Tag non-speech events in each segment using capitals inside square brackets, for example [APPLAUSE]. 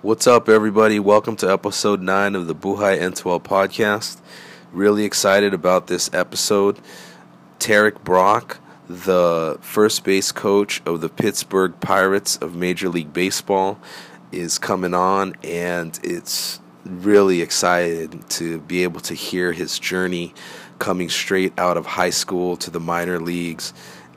What's up, everybody? Welcome to episode 9 of the Buhay N12 podcast. Really excited about this episode. Tarrik Brock, the first base coach of the Pittsburgh Pirates of Major League Baseball, is coming on, and it's really excited to be able to hear his journey coming straight out of high school to the minor leagues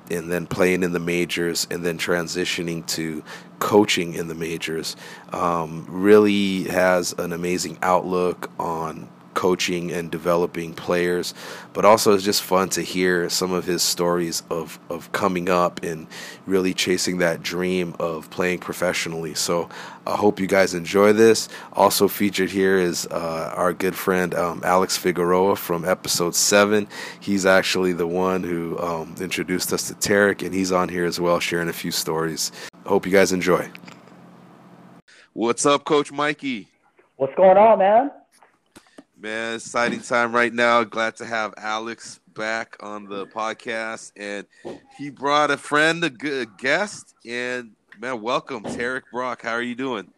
and then playing in the majors and then transitioning to coaching in the majors um, really has an amazing outlook on coaching and developing players, but also it's just fun to hear some of his stories of, of coming up and really chasing that dream of playing professionally. So I hope you guys enjoy this. Also featured here is uh, our good friend um, Alex Figueroa from episode seven. He's actually the one who um, introduced us to Tarrik, and he's on here as well, sharing a few stories. Hope you guys enjoy. What's up, Coach Mikey? What's going on, man? Man, exciting time right now. Glad to have Alex back on the podcast, and he brought a friend, a good guest, and man, welcome, Tarrik Brock. How are you doing?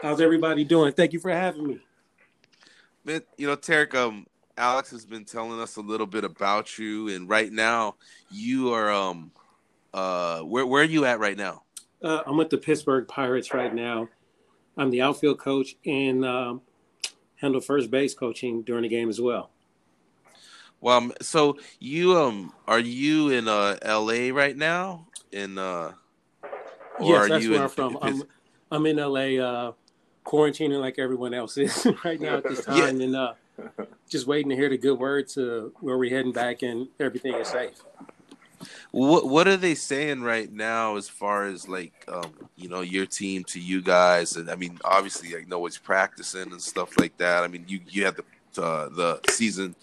How's everybody doing? Thank you for having me. Man, you know, Tarrik, um, Alex has been telling us a little bit about you, and right now, you are um, uh, where where are you at right now? Uh, I'm with the Pittsburgh Pirates right now. I'm the outfield coach and um, handle first base coaching during the game as well. Well, so you um are you in uh L.A. right now? In uh, yes, that's where in, I'm from. I'm I'm in L.A. Uh, quarantining like everyone else is [LAUGHS] right now at this time, yeah. and uh, just waiting to hear the good word to where we're heading back and everything is safe. What what are they saying right now as far as like um, you know your team to you guys? And I mean, obviously, I know it's practicing and stuff like that. I mean, you you had the uh, the season,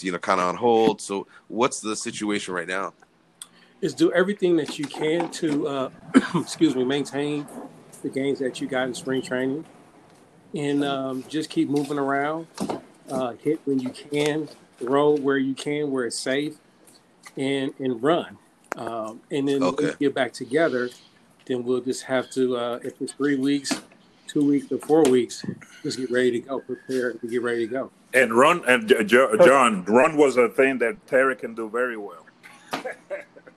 you know, kind of on hold. So, what's the situation right now? Is do everything that you can to, uh, [CLEARS THROAT] excuse me, maintain the games that you got in spring training, and um, just keep moving around. Uh, hit when you can, throw where you can, where it's safe, and and run. Um, and then okay. we get back together, then we'll just have to, uh, if it's three weeks, two weeks, or four weeks, just get ready to go, prepare to get ready to go. And run, and [LAUGHS] John, run was a thing that Terry can do very well. [LAUGHS]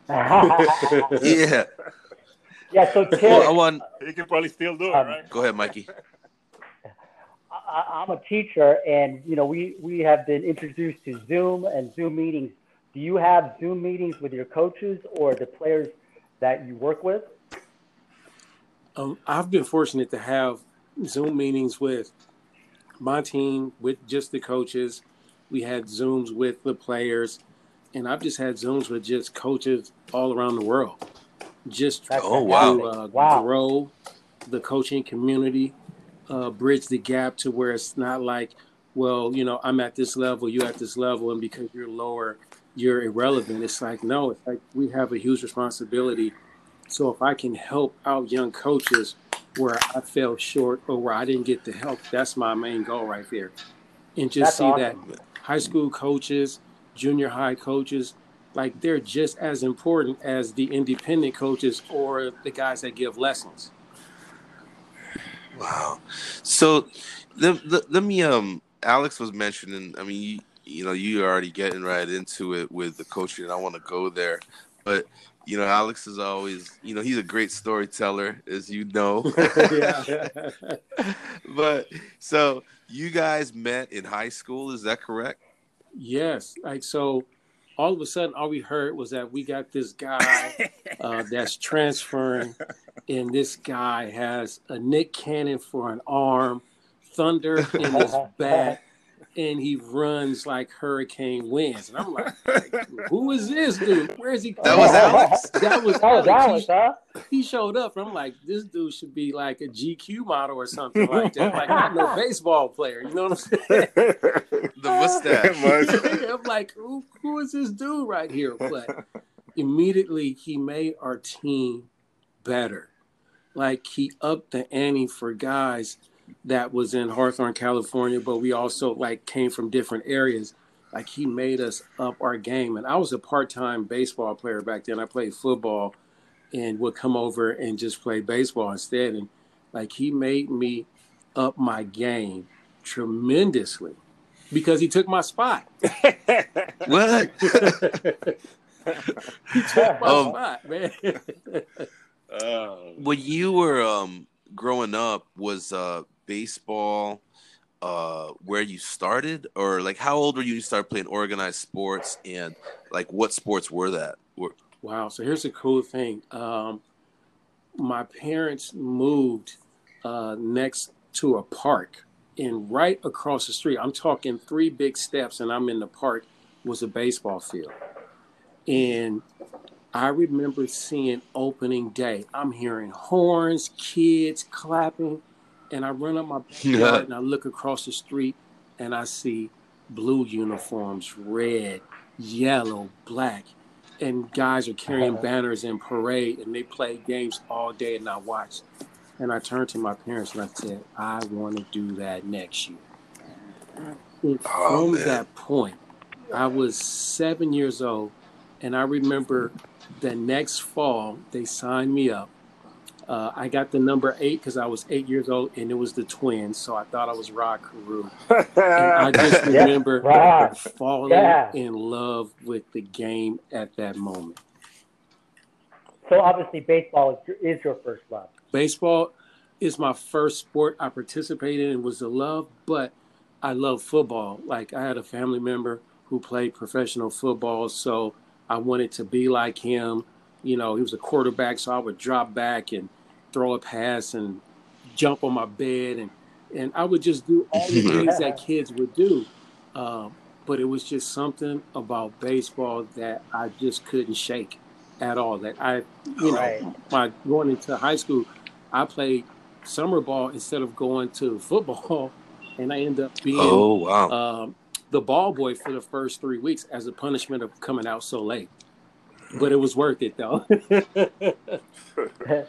yeah. Yeah, so Terry, well, I want, he can probably still do it, um, right? Go ahead, Mikey. I, I'm a teacher, and you know we we have been introduced to Zoom and Zoom meetings do you have Zoom meetings with your coaches or the players that you work with? Um, I've been fortunate to have Zoom meetings with my team, with just the coaches. We had Zooms with the players, and I've just had Zooms with just coaches all around the world, just That's oh wow. to uh, wow. grow the coaching community, uh, bridge the gap to where it's not like, well, you know, I'm at this level, you at this level, and because you're lower, you're irrelevant. It's like, no, it's like we have a huge responsibility. So if I can help out young coaches where I fell short or where I didn't get the help, that's my main goal right there. And just that's see awesome. that high school coaches, junior high coaches, like they're just as important as the independent coaches or the guys that give lessons. Wow. So let, let, let me um Alex was mentioning, I mean, you know, you're already getting right into it with the coaching, and I want to go there. But you know, Alex is always, you know, he's a great storyteller, as you know. [LAUGHS] [LAUGHS] but so you guys met in high school, is that correct? Yes. Like so, all of a sudden, all we heard was that we got this guy [LAUGHS] uh, that's transferring, and this guy has a Nick Cannon for an arm, thunder in his back and he runs like hurricane winds. And I'm like, [LAUGHS] who is this dude? Where is he? That was Alex. That was, that was Alex, he, huh? He showed up, and I'm like, this dude should be like a GQ model or something like that. Like, not no [LAUGHS] baseball player. You know what I'm [LAUGHS] saying? the mustache. I'm like, who, who is this dude right here? But immediately he made our team better. Like he upped the ante for guys that was in Hawthorne, California, but we also like came from different areas. Like he made us up our game. And I was a part-time baseball player back then. I played football and would come over and just play baseball instead. And like he made me up my game tremendously because he took my spot. [LAUGHS] What? [LAUGHS] he took my Um, spot, man. Oh. [LAUGHS] when you were um growing up, was uh baseball uh where you started, or like how old were you you started playing organized sports, and like what sports were that? Wow. So here's the cool thing. Um, my parents moved uh, next to a park, and right across the street, I'm talking three big steps, and I'm in the park, was a baseball field. And I remember seeing opening day. I'm hearing horns, kids clapping, and I run up my [LAUGHS] backyard and I look across the street and I see blue uniforms, red, yellow, black, and guys are carrying uh-huh. banners in parade and they play games all day and I watch. And I turned to my parents and I said, I want to do that next year. And Oh, from man. that point, I was seven years old, and I remember the next fall they signed me up. Uh, I got the number eight because I was eight years old, and it was the twins, so I thought I was Rod Carew. And I [LAUGHS] just remember Rod. falling Yeah. in love with the game at that moment. So obviously, baseball is your, is your first love. Baseball is my first sport I participated in was a love, but I love football. Like I had a family member who played professional football, so I wanted to be like him. You know, he was a quarterback, so I would drop back and throw a pass and jump on my bed and and I would just do all the things that [LAUGHS] kids would do. Um, but it was just something about baseball that I just couldn't shake at all. That I, you know, Right. my going into high school, I played summer ball instead of going to [LAUGHS] football, and I ended up being oh wow! um, the ball boy for the first three weeks as a punishment of coming out so late. But it was worth it though. [LAUGHS]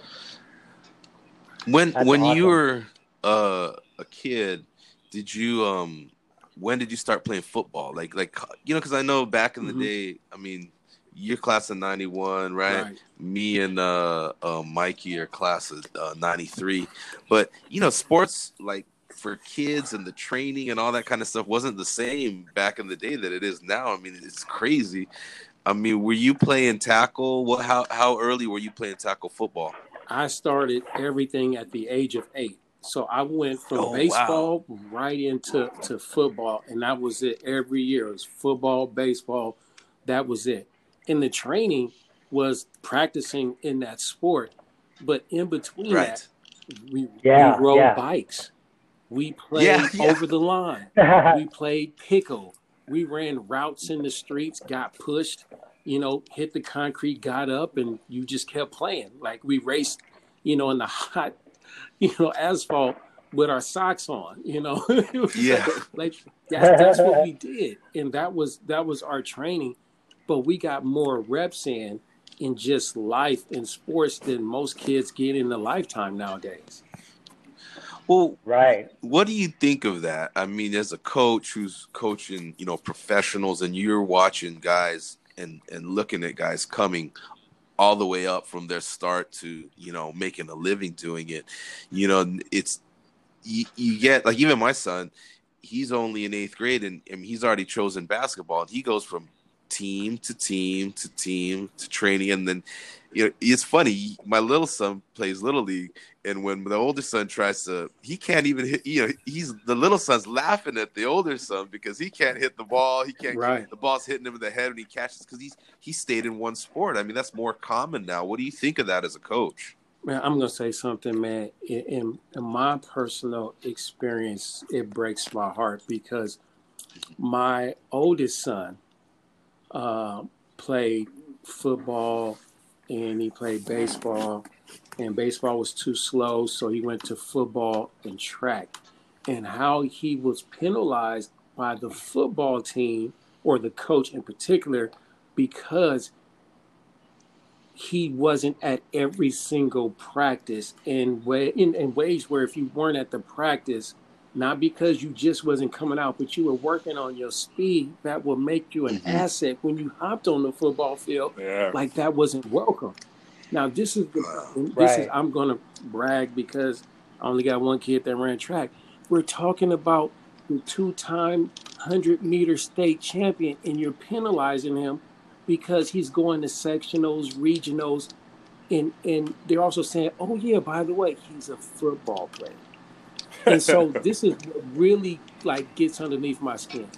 when That's when you were uh, a kid, did you um when did you start playing football? Like like you know, because I know back in the Mhm. day, I mean, your class of '91, right? Right. Me and uh, uh Mikey are class of uh, '93, but you know, sports like for kids and the training and all that kind of stuff wasn't the same back in the day that it is now. I mean, it's crazy. I mean, were you playing tackle? What? How how early were you playing tackle football? I started everything at the age of eight. So I went from Oh, wow. baseball right into to football, and that was it every year. It was football, baseball, that was it. And the training was practicing in that sport. But in between Right. that, we, Yeah, we rode yeah. bikes. We played Yeah, yeah. over the line. [LAUGHS] we played pickle. We ran routes in the streets, got pushed, you know, hit the concrete, got up, and you just kept playing. Like we raced, you know, in the [LAUGHS] hot, you know, asphalt with our socks on, you know. [LAUGHS] Yeah. like that's, that's what we did. And that was that was our training. But we got more reps in in just life in sports than most kids get in a lifetime nowadays. Well, right. what do you think of that? I mean, as a coach who's coaching, you know, professionals, and you're watching guys and and looking at guys coming all the way up from their start to you know making a living doing it. You know, it's you, you get like even my son, he's only in eighth grade and, and he's already chosen basketball, and he goes from team to team to team to training, and then you know it's funny. My little son plays little league, and when the older son tries to, he can't even hit. You know, he's the little son's laughing at the older son because he can't hit the ball. He can't. Right. The ball's hitting him in the head when he catches because he's he stayed in one sport. I mean, that's more common now. What do you think of that as a coach? Man, I'm gonna say something, man. In, in, in my personal experience, it breaks my heart because my oldest son uh, played football and he played baseball, and baseball was too slow, so he went to football and track. And how he was penalized by the football team or the coach in particular because he wasn't at every single practice in way in, in ways where if you weren't at the practice not because you just wasn't coming out but you were working on your speed that will make you an Mhm. asset when you hopped on the football field Yeah. like that wasn't welcome Now this is the this Right. is I'm gonna brag because I only got one kid that ran track. We're talking about the two-time hundred meter state champion, and you're penalizing him because he's going to sectionals, regionals, and and they're also saying, oh yeah, by the way, he's a football player. And so [LAUGHS] this is what really like gets underneath my skin.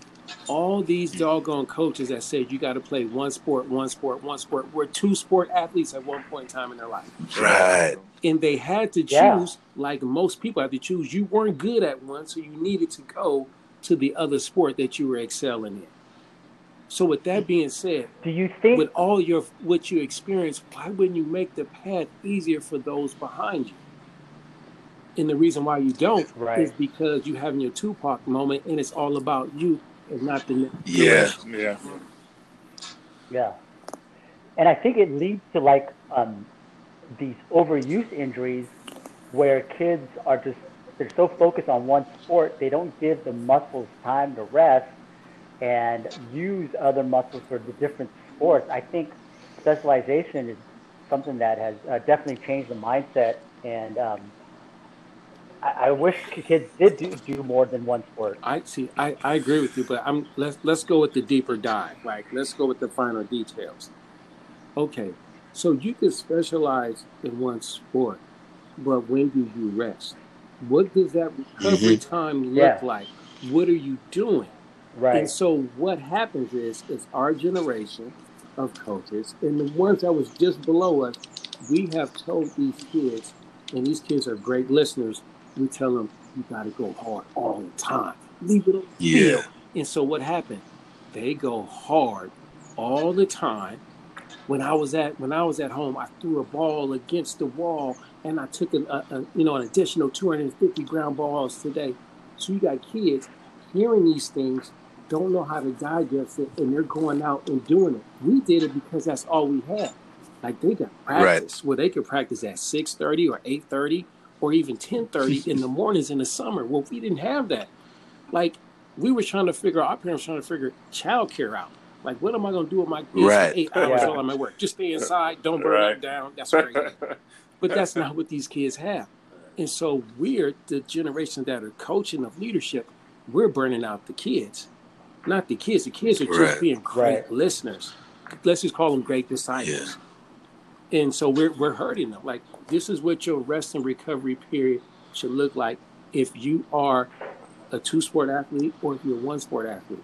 All these doggone coaches that said you got to play one sport, one sport, one sport, were two sport athletes at one point in time in their life. Right. And they had to choose, Yeah. like most people have to choose. You weren't good at one, so you needed to go to the other sport that you were excelling in. So with that being said, Do you think? with all your what you experience, why wouldn't you make the path easier for those behind you? And the reason why you don't Right. is because you having your Tupac moment, and it's all about you and not the next Yeah. Yeah. Yeah. And I think it leads to like um, these overuse injuries where kids are just, they're so focused on one sport, they don't give the muscles time to rest and use other muscles for the different sports. I think specialization is something that has uh, definitely changed the mindset. And um, I, I wish kids did do, do more than one sport. I see. I, I agree with you, but I'm let's let's go with the deeper dive. Like let's go with the finer details. Okay, so you can specialize in one sport, but when do you rest? What does that recovery mm-hmm. time look Yeah. like? What are you doing? Right. And so what happens is, is our generation of coaches and the ones that was just below us, we have told these kids, and these kids are great listeners. We tell them you got to go hard all the time. Leave it on Yeah. field. And so what happened? They go hard all the time. When I was at when I was at home, I threw a ball against the wall, and I took an, a, a, you know an additional 250 ground balls today. So you got kids hearing these things, don't know how to digest it, and they're going out and doing it. We did it because that's all we had. Like they got practice where they could practice at 6:30 or 8:30 or even 10:30 in the mornings in the summer. Well, we didn't have that. Like we were trying to figure our parents trying to figure childcare out. Like, what am I going to do with my kids Right. for eight hours Yeah. while I'm at work? Just stay inside, don't burn Right. up down. That's crazy. [LAUGHS] But that's not what these kids have. And so we're the generation that are coaching of leadership. We're burning out the kids, not the kids. The kids are just Right. being great Right. listeners. Let's just call them great disciples. And so we're we're hurting them. Like this is what your rest and recovery period should look like if you are a two sport athlete or if you're a one sport athlete.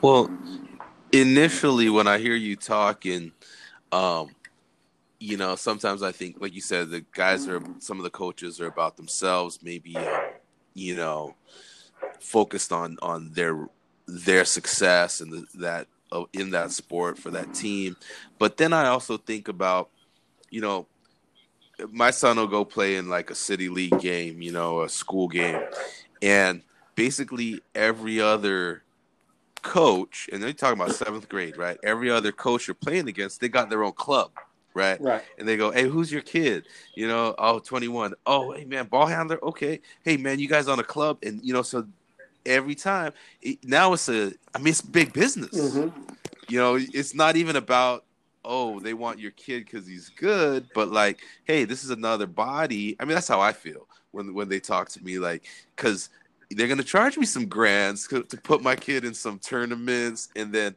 Well, initially when I hear you talking, um, you know, sometimes I think, like you said, the guys are some of the coaches are about themselves, maybe, uh, you know, focused on on their their success and the, that Uh, in that sport for that team. But then I also think about, you know, my son will go play in like a city league game, you know, a school game, and basically every other coach, and they're talking about seventh grade, right? Every other coach you're playing against, they got their own club, right? Right. And they go, hey, who's your kid? You know, oh, 21. Oh, hey, man, ball handler. Okay. Hey, man, you guys on a club. And, you know, so every time, it, now it's a, I mean, it's big business. Mm-hmm. You know, it's not even about, oh, they want your kid because he's good, but like, hey, this is another body. I mean, that's how I feel when when they talk to me, like, because they're gonna charge me some grands to, to put my kid in some tournaments, and then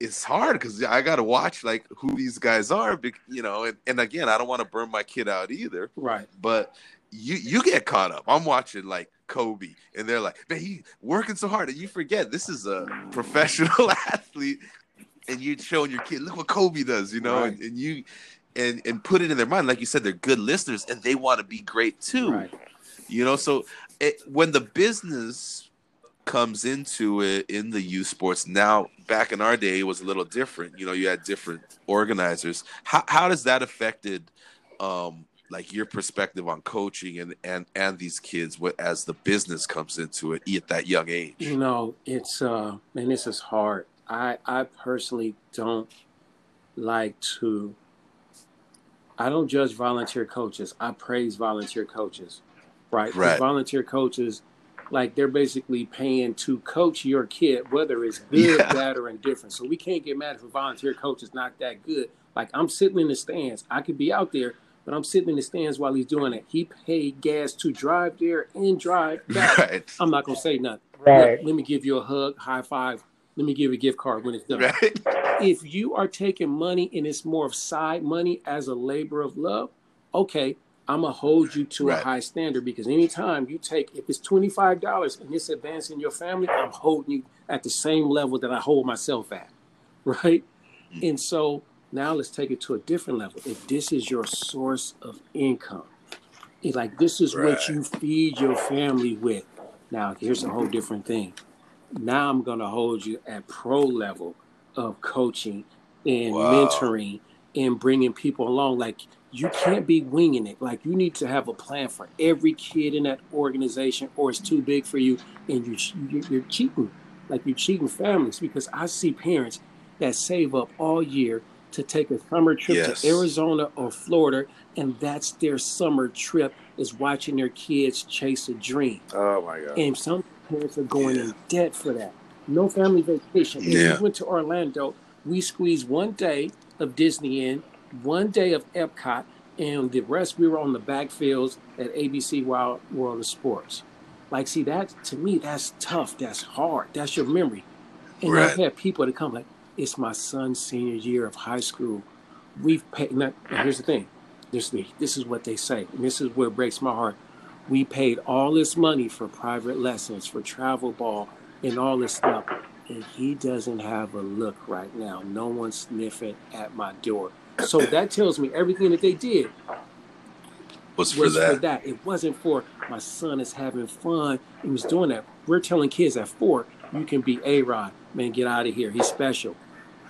it's hard because I gotta watch like who these guys are, you know, and, and again, I don't want to burn my kid out either, Right. but you you get caught up. I'm watching like Kobe, and they're like, man, he working so hard, and you forget this is a professional [LAUGHS] athlete, and you're showing your kid, look what Kobe does, you know, Right. and, and you and and put it in their mind, like you said, they're good listeners, and they want to be great too, Right. you know. So it, when the business comes into it in the youth sports now back in our day it was a little different you know you had different organizers how, how does that affected um like your perspective on coaching and and and these kids what as the business comes into it at that young age You know, it's uh man, this is hard. I I personally don't like to I don't judge volunteer coaches. I praise volunteer coaches. Right? Right. Volunteer coaches like they're basically paying to coach your kid, whether it's good, Yeah. bad, or indifferent. So we can't get mad if a volunteer coach is not that good. Like I'm sitting in the stands. I could be out there, but I'm sitting in the stands while he's doing it. He paid gas to drive there and drive back. [LAUGHS] Right. I'm not gonna say nothing. Right. Let, let me give you a hug, high five. Let me give you a gift card when it's done. Right. If you are taking money and it's more of side money as a labor of love, okay, I'm gonna hold you to Right. a high standard because anytime you take, if it's twenty five dollars and it's advancing your family, I'm holding you at the same level that I hold myself at, right? Mm. And so now let's take it to a different level. If this is your source of income, it- like this is what you feed your family with. Now here's a whole different thing. Now I'm gonna hold you at pro level of coaching and Wow. mentoring and bringing people along. Like you can't be winging it. Like you need to have a plan for every kid in that organization, or it's too big for you, and you- you're cheating. Like you're cheating families because I see parents that save up all year to take a summer trip Yes. to Arizona or Florida, and that's their summer trip is watching their kids chase a dream. Oh my god. And some parents are going in debt for that. No family vacation. If Yeah. we went to Orlando, we squeezed one day of Disney in, one day of Epcot, and the rest we were on the backfields at ABC Wide World of Sports. Like, see, that to me, that's tough. That's hard. That's your memory. And Right. I've had people that come like, it's my son's senior year of high school. We've paid. Now here's the thing. This, this is what they say, and this is what breaks my heart. We paid all this money for private lessons, for travel ball, and all this stuff, and he doesn't have a look right now. No one's sniffing at my door. So that tells me everything that they did Was for was for that. that. It wasn't for my son is having fun. He was doing that. We're telling kids at four, you can be A Rod. Man, get out of here. He's special.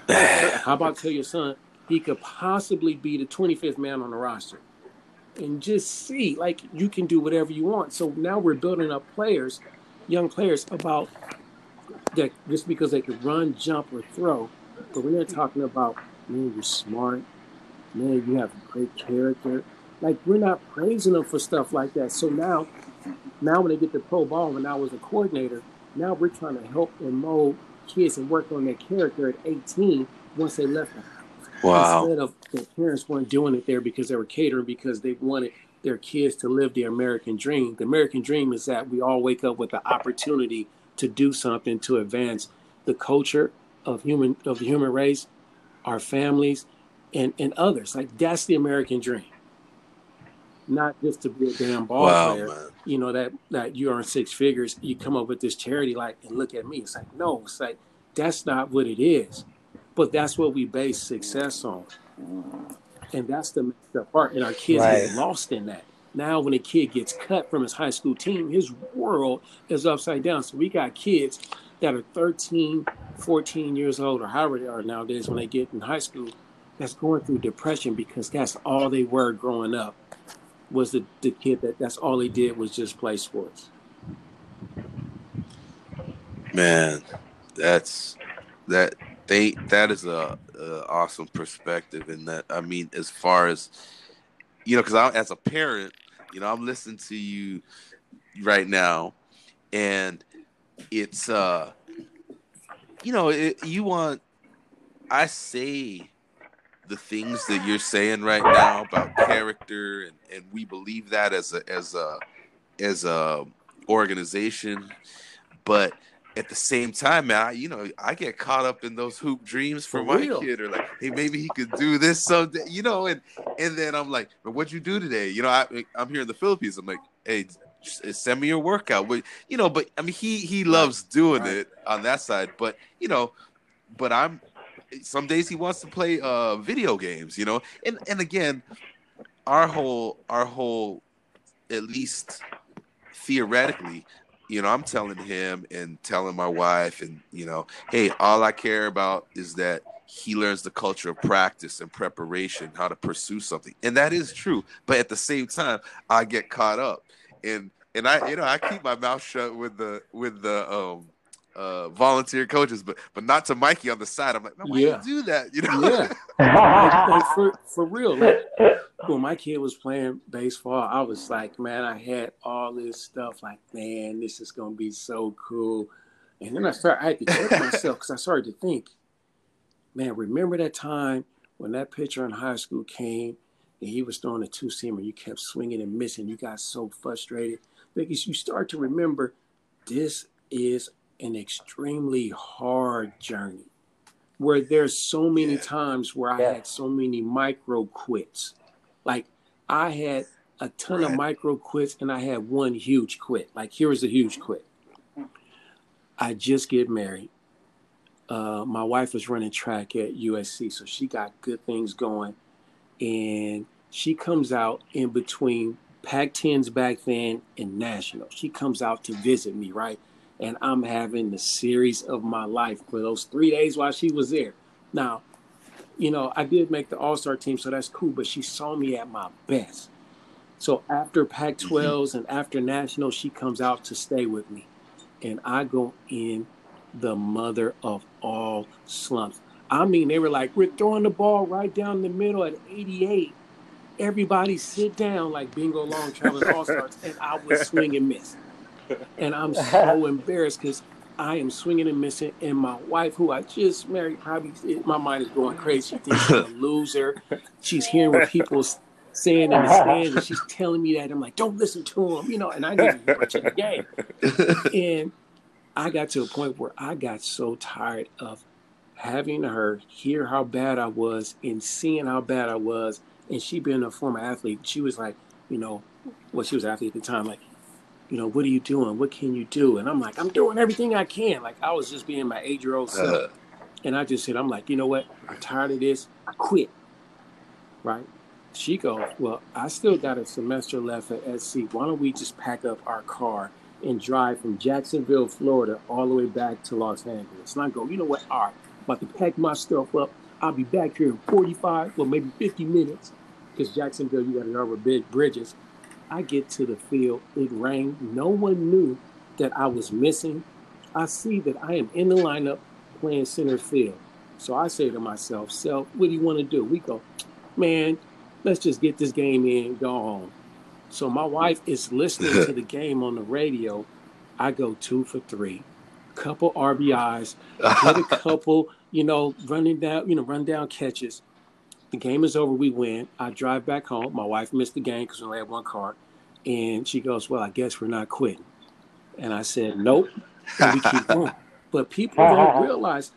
[SIGHS] How about tell your son he could possibly be the 25th man on the roster? And just see, like, you can do whatever you want. So now we're building up players, young players, about that just because they could run, jump, or throw. But when they're talking about, man, you're smart, man, you have great character. Like, we're not praising them for stuff like that. So now, now when they get to pro ball, when I was a coordinator, now we're trying to help and mold kids and work on their character at 18 once they left the Wow. Instead of their parents weren't doing it there because they were catering because they wanted their kids to live the American dream. The American dream is that we all wake up with the opportunity to do something to advance the culture of human of the human race, our families, and, and others. Like that's the American dream. Not just to be a damn ball Wow, player. man. You know, that that you earn six figures, you come up with this charity like and look at me. It's like, no, it's like that's not what it is. But that's what we base success on. And that's the messed up part. And our kids Right. get lost in that. Now, when a kid gets cut from his high school team, his world is upside down. So we got kids that are 13, 14 years old, or however they are nowadays when they get in high school, that's going through depression because that's all they were growing up was the, the kid that that's all he did was just play sports. Man, that's that they that is a, a awesome perspective in that I mean as far as you know cuz I as a parent, you know, I'm listening to you right now and it's uh you know, it, you want I say the things that you're saying right now about character and, and we believe that as a as a as a organization. But at the same time man I, you know i get caught up in those hoop dreams for, For my real. kid or like hey maybe he could do this someday you know and and then i'm like but what'd you do today? You know I, i'm here in the philippines. I'm like hey send me your workout. But you know but i mean he he loves doing Right. it on that side. But you know but i'm some days he wants to play uh video games you know? And and again our whole our whole at least theoretically you know i'm telling him and telling my wife and you know hey all i care about is that he learns the culture of practice and preparation how to pursue something. And that is true but at the same time i get caught up. And and i you know i keep my mouth shut with the with the um uh volunteer coaches but but not to mikey on the side i'm like man, why Yeah. you do that [LAUGHS] you know Yeah. [LAUGHS] like, like for, for real. Like, when my kid was playing baseball, I was like, man, I had all this stuff. Like, man, this is gonna be so cool. And then I started, I had to check myself because I started to think, man, remember that time when that pitcher in high school came and he was throwing a two seamer, you kept swinging and missing. You got so frustrated because you start to remember this is an extremely hard journey where there's so many yeah. times where I yeah. had so many micro quits. Like I had a ton right. of micro quits and I had one huge quit. Like here was a huge quit. I just get married. Uh, my wife was running track at USC, so she got good things going. And she comes out in between Pac 10s back then and National. She comes out to visit me, right? And I'm having the series of my life for those three days while she was there. Now, you know, I did make the All Star team, so that's cool, but she saw me at my best. So after Pac 12s mm-hmm. and after National, she comes out to stay with me. And I go in the mother of all slumps. I mean, they were like, we're throwing the ball right down the middle at 88. Everybody sit down like bingo long traveling all stars. And I was swing and miss. And I'm [LAUGHS] so embarrassed because I am swinging and missing. And my wife, who I just married, probably my mind is going crazy. She thinks I'm a loser. She's hearing what people saying in the stands, and she's telling me that. I'm like, don't listen to him, you know. And I didn't watch the game. And I got to a point where I got so tired of having her hear how bad I was and seeing how bad I was. And she being a former athlete, she was like, you know, well, she was an athlete at the time, like, you know, what are you doing? What can you do? And I'm like, I'm doing everything I can. Like I was just being my eight year old self. Uh, and I just said, I'm like, you know what? I'm tired of this. I quit. Right? She goes, Well, I still got a semester left at SC. Why don't we just pack up our car and drive from Jacksonville, Florida, all the way back to Los Angeles. And I go, you know what? All right, I'm about to pack my stuff up. I'll be back here in 45, well, maybe 50 minutes, because Jacksonville, you got to over big bridges. I get to the field, it rained. No one knew that I was missing. I see that I am in the lineup playing center field. So I say to myself, Self, what do you want to do? We go, man, let's just get this game in, go home. So my wife is listening to the game on the radio. I go two for three, couple RBIs, get a [LAUGHS] couple, you know, running down, you know, run down catches. The game is over. We win. I drive back home. My wife missed the game because we only had one car, and she goes, "Well, I guess we're not quitting." And I said, "Nope." And we keep going. [LAUGHS] But people don't uh-huh. realize.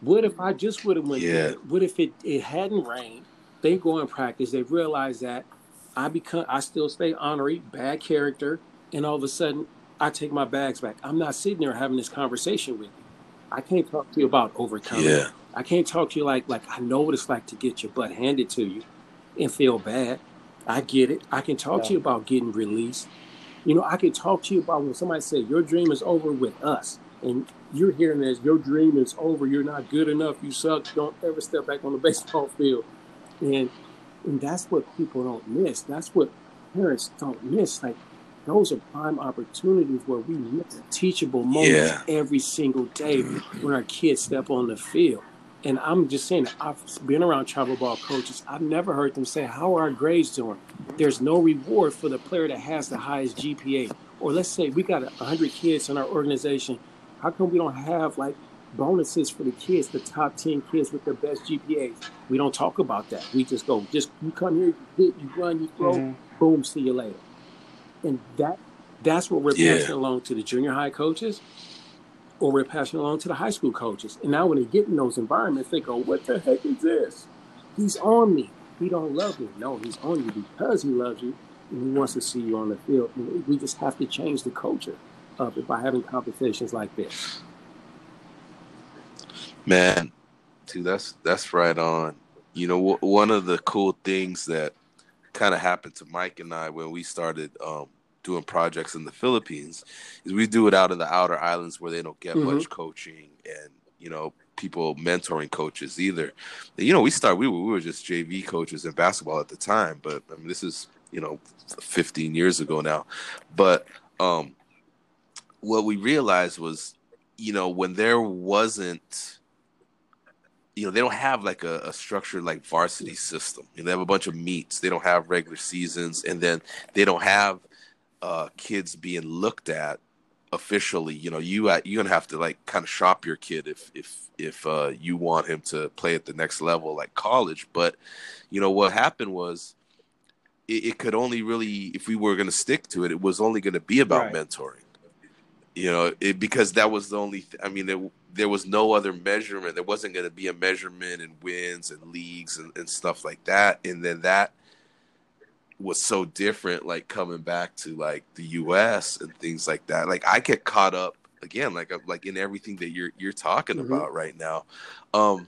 What if I just would have went? Yeah. What if it, it hadn't rained? They go in practice. They realize that I become I still stay honorary, bad character, and all of a sudden I take my bags back. I'm not sitting there having this conversation with you. I can't talk to you about overcoming. Yeah. I can't talk to you like like I know what it's like to get your butt handed to you and feel bad. I get it. I can talk yeah. to you about getting released. You know, I can talk to you about when somebody say your dream is over with us, and you're hearing this, your dream is over. You're not good enough. You suck. Don't ever step back on the [LAUGHS] baseball field. And and that's what people don't miss. That's what parents don't miss. Like those are prime opportunities where we miss teachable moments yeah. every single day mm-hmm. when our kids step on the field. And I'm just saying, I've been around travel ball coaches. I've never heard them say, How are our grades doing? There's no reward for the player that has the highest GPA. Or let's say we got 100 kids in our organization. How come we don't have like bonuses for the kids, the top 10 kids with the best GPAs. We don't talk about that. We just go, just you come here, you hit, you run, you throw, mm-hmm. boom, see you later. And that that's what we're yeah. passing along to the junior high coaches or we're passing along to the high school coaches. And now when they get in those environments, they go, What the heck is this? He's on me. He don't love me. No, he's on you because he loves you and he wants to see you on the field. We just have to change the culture of it by having conversations like this. Man, dude, that's that's right on. You know, w- one of the cool things that kind of happened to Mike and I when we started um, doing projects in the Philippines is we do it out in the outer islands where they don't get mm-hmm. much coaching and you know people mentoring coaches either. You know, we start we were, we were just JV coaches in basketball at the time, but I mean this is you know 15 years ago now. But um, what we realized was, you know, when there wasn't you know they don't have like a, a structured like varsity system. You know, they have a bunch of meets. They don't have regular seasons, and then they don't have uh, kids being looked at officially. You know, you uh, you're gonna have to like kind of shop your kid if if if uh, you want him to play at the next level, like college. But you know what happened was. It, it could only really, if we were going to stick to it, it was only going to be about Right. mentoring you know it, because that was the only th- i mean there, there was no other measurement there wasn't going to be a measurement in wins and leagues and, and stuff like that and then that was so different like coming back to like the us and things like that. Like i get caught up again like like in everything that you're you're talking Mhm. about right now. Um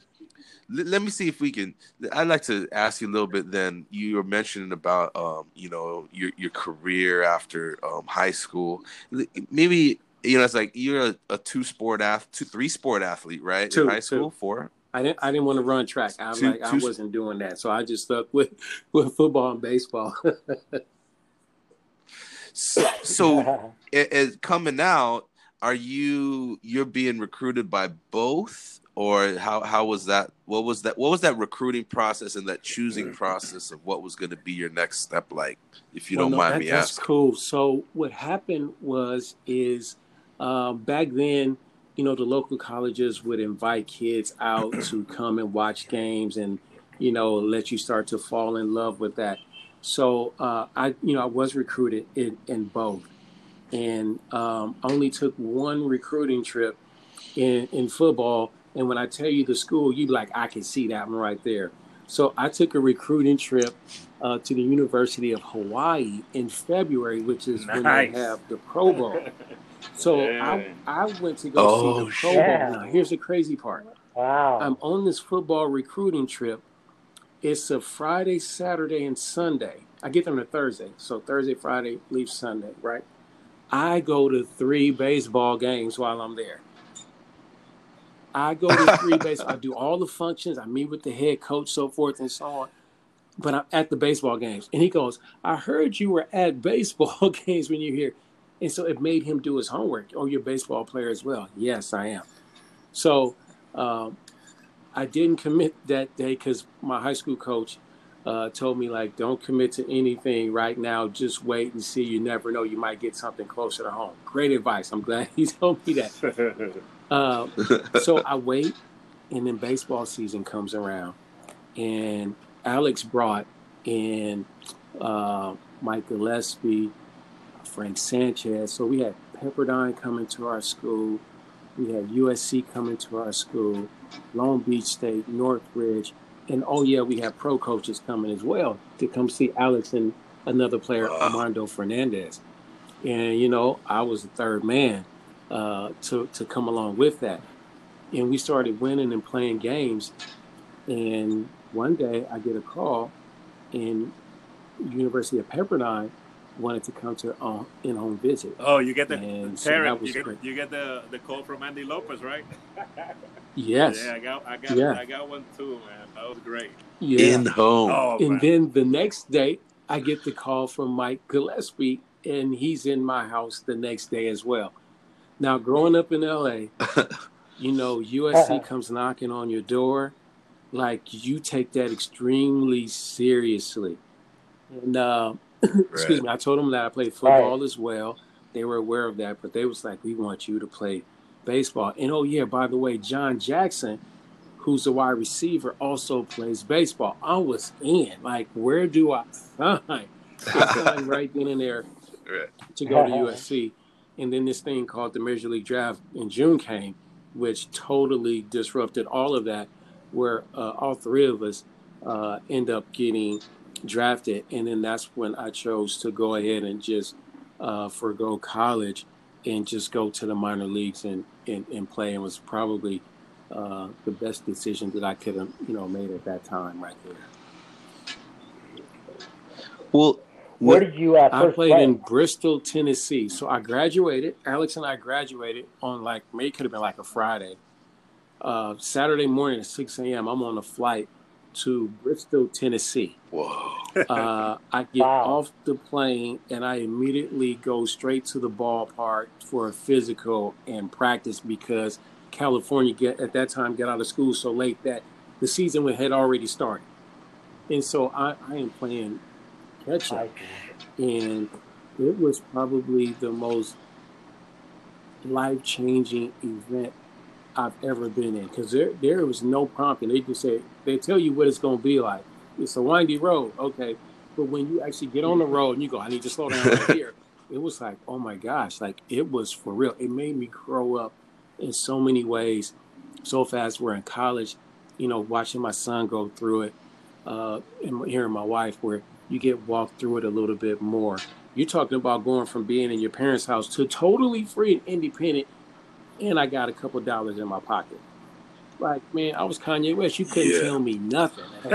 l- let me see if we can i'd like to ask you a little bit then. You were mentioning about um you know your your career after um high school. Maybe you know it's like you're a, a two sport ath two three sport athlete right Two, in high two. school? Four I didn't. I didn't want to run track. I was Two- like, I two- wasn't doing that, so I just stuck with [LAUGHS] with football and baseball. [LAUGHS] so, so it, it coming out are you you're being recruited by both or how how was that what was that what was that recruiting process and that choosing process of what was going to be your next step like if you Well, don't no, mind that- me that's asking that's cool. So what happened was is uh, back then, you know, the local colleges would invite kids out to [CLEARS THROAT] come and watch games, and you know, let you start to fall in love with that. So uh, I, you know, I was recruited in, in both, and um, only took one recruiting trip in in football. And when I tell you the school, you like, I can see that one right there. So I took a recruiting trip uh, to the University of Hawaii in February, which is when Nice. they have the Pro Bowl. [LAUGHS] So I, I went to go Oh, see the oh, Pro shit. Bowl. Now, here's the crazy part. wow. I'm on this football recruiting trip. It's a Friday, Saturday, and Sunday. I get there on a Thursday. So Thursday, Friday, leave Sunday, right? I go to three baseball games while I'm there. I go to three base. I do all the functions. I meet with the head coach, so forth and so on. But I'm at the baseball games, and he goes, "I heard you were at baseball [LAUGHS] games when you're here," and so it made him do his homework. Oh, you're a baseball player as well. Yes, I am. So um, I didn't commit that day because my high school coach uh, told me like, "Don't commit to anything right now. Just wait and see. You never know. You might get something closer to home." Great advice. I'm glad [LAUGHS] he told me that. [LAUGHS] Uh, so I wait, and then baseball season comes around, and Alex brought in uh, Mike Gillespie, Frank Sanchez. So we had Pepperdine coming to our school, we had USC coming to our school, Long Beach State, Northridge, and oh yeah, we had pro coaches coming as well to come see Alex and another player, Armando Fernandez. And you know, I was the third man uh, to to come along with that. And we started winning and playing games. And one day I get a call, and University of Pepperdine wanted to come to uh, in-home visit. Oh, you get the And so Tarrik, that was you get you get the the call from Andy Lopez, right? [LAUGHS] Yes. Yeah, I got I got Yeah. I got one too, man. That was great. Yeah. in home Oh, and man. then the next day, I get the call from Mike Gillespie, and he's in my house the next day as well. Now, growing up in LA, [LAUGHS] you know, USC comes knocking on your door, like you take that extremely seriously. And uh, excuse me, I told them that I played football as well. They were aware of that, but they was like, "We want you to play baseball." And oh yeah, by the way, John Jackson, who's the wide receiver, also plays baseball. I was in. Like, where do I sign? [LAUGHS] Right then and there to go to [LAUGHS] USC. And then this thing called the Major League Draft in June came, which totally disrupted all of that, where uh, all three of us uh, end up getting drafted. And then that's when I chose to go ahead and just uh, forego college and just go to the minor leagues and, and, and play. And was probably uh, the best decision that I could have, you know, made at that time right there. well Where did you uh, I played play? in Bristol, Tennessee. So I graduated. Alex and I graduated on like May could have been like a Friday. Uh, Saturday morning at 6 a.m. I'm on a flight to Bristol, Tennessee. whoa Uh, I [LAUGHS] get Wow. off the plane and I immediately go straight to the ballpark for a physical and practice because California get at that time got out of school so late that the season had already started. And so I, I am playing catch up and it was probably the most life changing event I've ever been in because there there was no prompting. They just say they tell you what it's going to be like. It's a windy road, okay, but when you actually get on the road and you go, I need to slow down right here. [LAUGHS] It was like, oh my gosh, like it was for real. It made me grow up in so many ways, so fast. We're in college, you know, watching my son go through it, uh, and hearing my wife, where you get walked through it a little bit more. You're talking about going from being in your parents' house to totally free and independent, and I got a couple dollars in my pocket. Like, man, I was Kanye West. You couldn't Yeah. tell me nothing. [LAUGHS]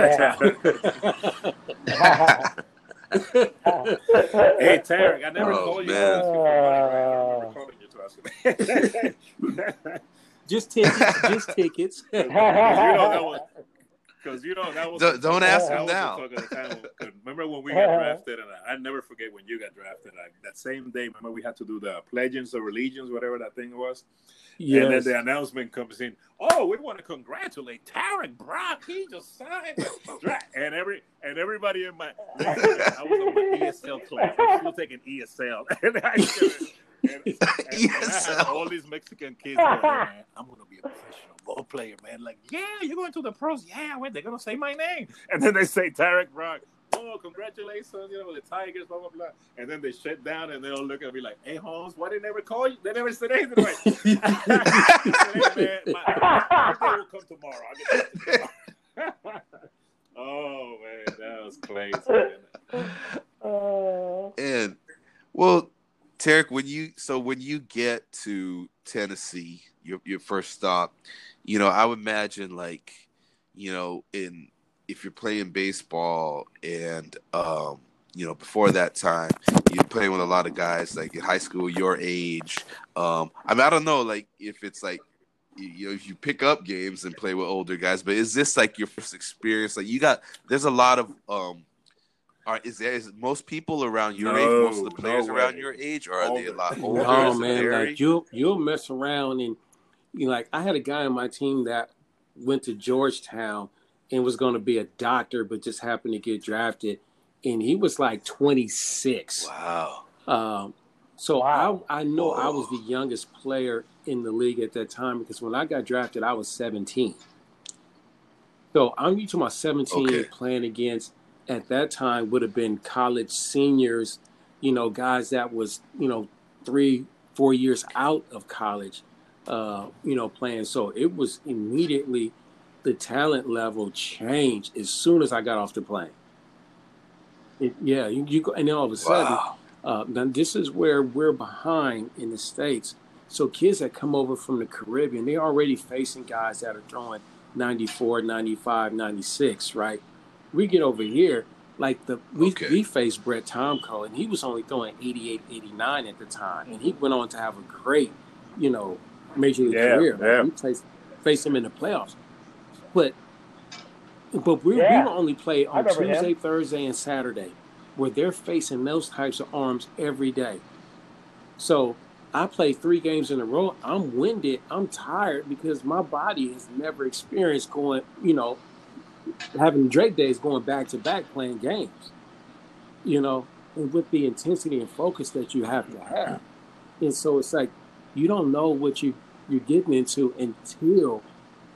Hey, Tarrik, I never Oh, called you man. to ask you for money, right? I remember calling you to ask you. just tickets, just tickets. [LAUGHS] you know that was because you know that was Don't- don't ask that him was now. talk [LAUGHS] the Remember when we got drafted, and I, I never forget when you got drafted. Like, that same day, remember we had to do the pledges or religions, whatever that thing was. Yeah. And then the announcement comes in. Oh, we want to congratulate Tarrik Brock. He just signed draft. And every and everybody in my I was on my ESL class. I was still taking ESL. [LAUGHS] And I, and, and, and I had all these Mexican kids going, man, I'm gonna be a professional ball player, man. Like, yeah, you're going to the pros. Yeah, wait, they're gonna say my name. And then they say Tarrik Brock. Oh, congratulations, you know, the Tigers, blah blah blah. And then they shut down and they'll look at me like, Hey Holmes, why they never call you? They never said anything like [LAUGHS] [LAUGHS] hey man, my, my will come tomorrow. I'll get back tomorrow. [LAUGHS] oh man, that was crazy. man. Uh, And well, Tarrik, when you so when you get to Tennessee, your your first stop, you know, I would imagine like, you know, in if you're playing baseball and um, you know, before that time, you're playing with a lot of guys like in high school your age. Um, I mean, I don't know, like if it's like you know, if you pick up games and play with older guys, but is this like your first experience? Like you got, there's a lot of um, are is there is most people around your age, most of the players no around your age, or are they a lot older? No man, vary? like you'll you'll mess around and you know, like I had a guy on my team that went to Georgetown and was going to be a doctor, but just happened to get drafted, and he was like 26. wow. Um, so Wow. I I know I was the youngest player in the league at that time because when I got drafted, I was 17. So I'm used to my 17 Okay. playing against at that time would have been college seniors, you know, guys that was you know three four years out of college, uh, you know, playing. So it was immediately the talent level changed as soon as I got off the plane. It, yeah, you, you go, and then all of a sudden. Wow. Uh, now this is where we're behind in the states. So kids that come over from the Caribbean, they're already facing guys that are throwing 94, 95, 96, right? We get over here, like the we Okay. we faced Brett Tomko, and he was only throwing 88, 89 at the time, and he mm-hmm. went on to have a great, you know, major league Yeah, career. Like, yeah. we faced, faced him in the playoffs, but but we, Yeah. we only play on remember him. Tuesday, Thursday, and Saturday, where they're facing those types of arms every day. So I play three games in a row. I'm winded. I'm tired because my body has never experienced going, you know, having Drake days going back to back playing games. You know, and with the intensity and focus that you have to have. And so it's like you don't know what you you're getting into until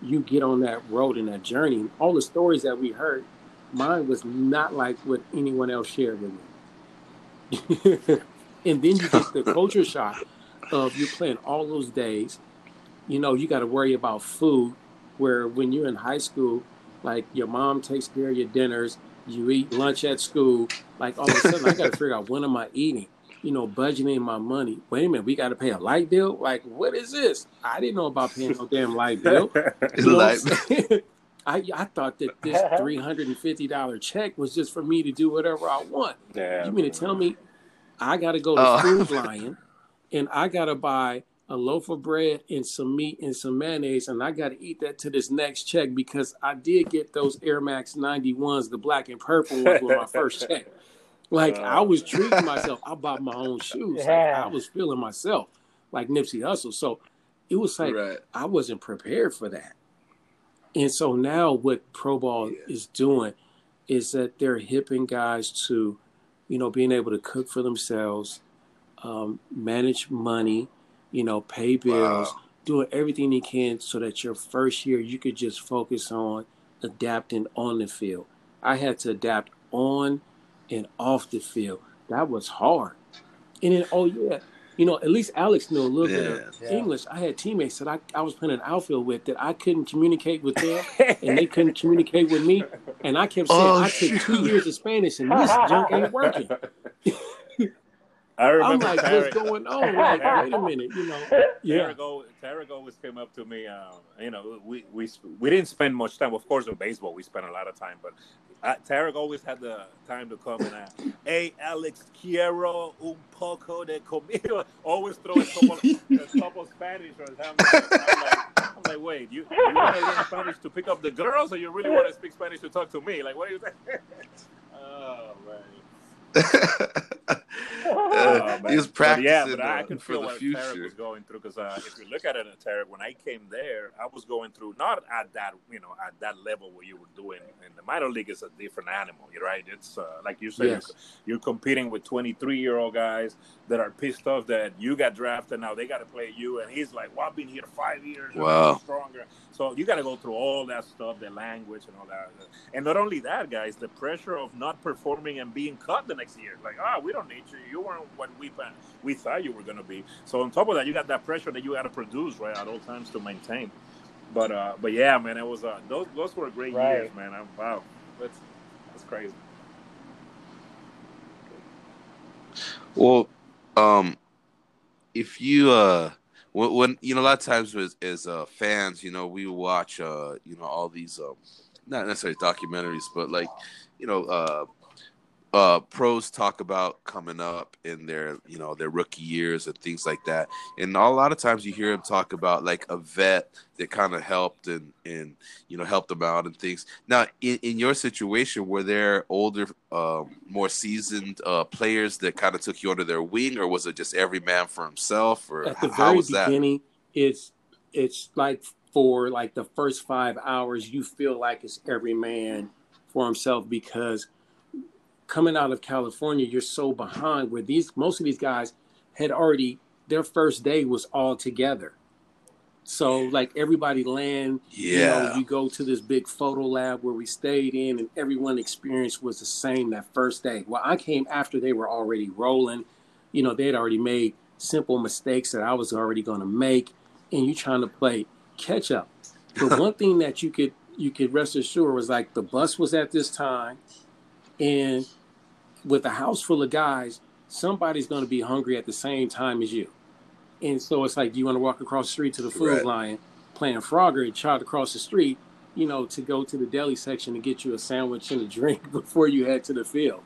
you get on that road and that journey. All the stories that we heard, mine was not like what anyone else shared with me. [LAUGHS] and then you get the culture shock of you're playing all those days. You know, you got to worry about food. Where when you're in high school, like your mom takes care of your dinners, you eat lunch at school. Like all of a sudden, I got to figure out when am I eating. You know, budgeting my money. Wait a minute, we got to pay a light bill. Like, what is this? I didn't know about paying no damn light bill. [LAUGHS] You know Like- what I'm? [LAUGHS] I, I thought that this [LAUGHS] three hundred and fifty dollar check was just for me to do whatever I want. Yeah. You mean to tell me I got to go to Oh. Food Lion and I got to buy a loaf of bread and some meat and some mayonnaise and I got to eat that to this next check because I did get those Air Max 91s, the black and purple ones with my first [LAUGHS] check. Like I was treating myself. I bought my own shoes. Like, I was feeling myself like Nipsey Hussle. So it was like right. I wasn't prepared for that. And so now what Pro Ball Yeah. is doing is that they're hipping guys to, you know, being able to cook for themselves, um, manage money, you know, pay bills, Wow. doing everything he can so that your first year you could just focus on adapting on the field. I had to adapt on and off the field. That was hard. And then, oh yeah, you know, at least Alex knew a little bit of Yeah. English. I had teammates that I, I was playing an outfield with that I couldn't communicate with them and they couldn't [LAUGHS] communicate with me. And I kept saying, Oh, I took two years of Spanish and this junk ain't working. [LAUGHS] I I'm remember like, Tarrik, what's going [LAUGHS] on? Like, wait a minute, you know. Yeah. Tarrik, al- Tarrik always came up to me. Uh, you know, we, we we didn't spend much time. Of course, in baseball, we spent a lot of time. But uh, Tarrik always had the time to come and, uh, hey, Alex, quiero un poco de comida. [LAUGHS] Always throw a couple, a couple Spanish or something. I'm like, I'm like, wait, you, you want to learn Spanish to pick up the girls, or you really want to speak Spanish to talk to me? Like, what are you saying? [LAUGHS] oh man. Uh, he was But practicing yeah, but I uh, can for feel the what Tarrik was going through because uh, if you look at it, in Tarrik, when I came there, I was going through not at that you know at that level where you were doing in the minor league is a different animal, you're right? It's uh, like you said, Yes. you're, you're competing with 23 year old guys that are pissed off that you got drafted. Now they got to play you, and he's like, "Well, I've been here five years. Wow. stronger." So you got to go through all that stuff, the language and all that. And not only that, guys, the pressure of not performing and being cut the next year. Like, ah, we don't need you. You weren't what we plan- we thought you were gonna be. So on top of that, you got that pressure that you got to produce right at all times to maintain. But uh, but yeah, man, it was uh, those those were great Right. years, man. I'm, wow, that's that's crazy. Well, um, if you uh, when, when you know a lot of times as, as uh, fans, you know, we watch uh, you know, all these um, not necessarily documentaries, but like, you know, uh, uh, pros talk about coming up in their you know their rookie years and things like that, and a lot of times you hear them talk about like a vet that kind of helped and and you know helped them out and things. Now, in, in your situation, were there older, um, more seasoned uh, players that kind of took you under their wing, or was it just every man for himself, or At the how very was that? beginning, it's it's like for like the first five hours, you feel like it's every man for himself because coming out of California, you're so behind where these most of these guys had already their first day was all together. So like everybody land, you know, Yeah, you go to this big photo lab where we stayed in and everyone experience was the same that first day. Well, I came after they were already rolling. You know, they had already made simple mistakes that I was already going to make and you trying to play catch up. But [LAUGHS] one thing that you could you could rest assured was like the bus was at this time and with a house full of guys, somebody's going to be hungry at the same time as you. And so it's like, do you want to walk across the street to the food Right. line, playing Frogger, and try to cross the street, you know, to go to the deli section to get you a sandwich and a drink [LAUGHS] before you head to the field.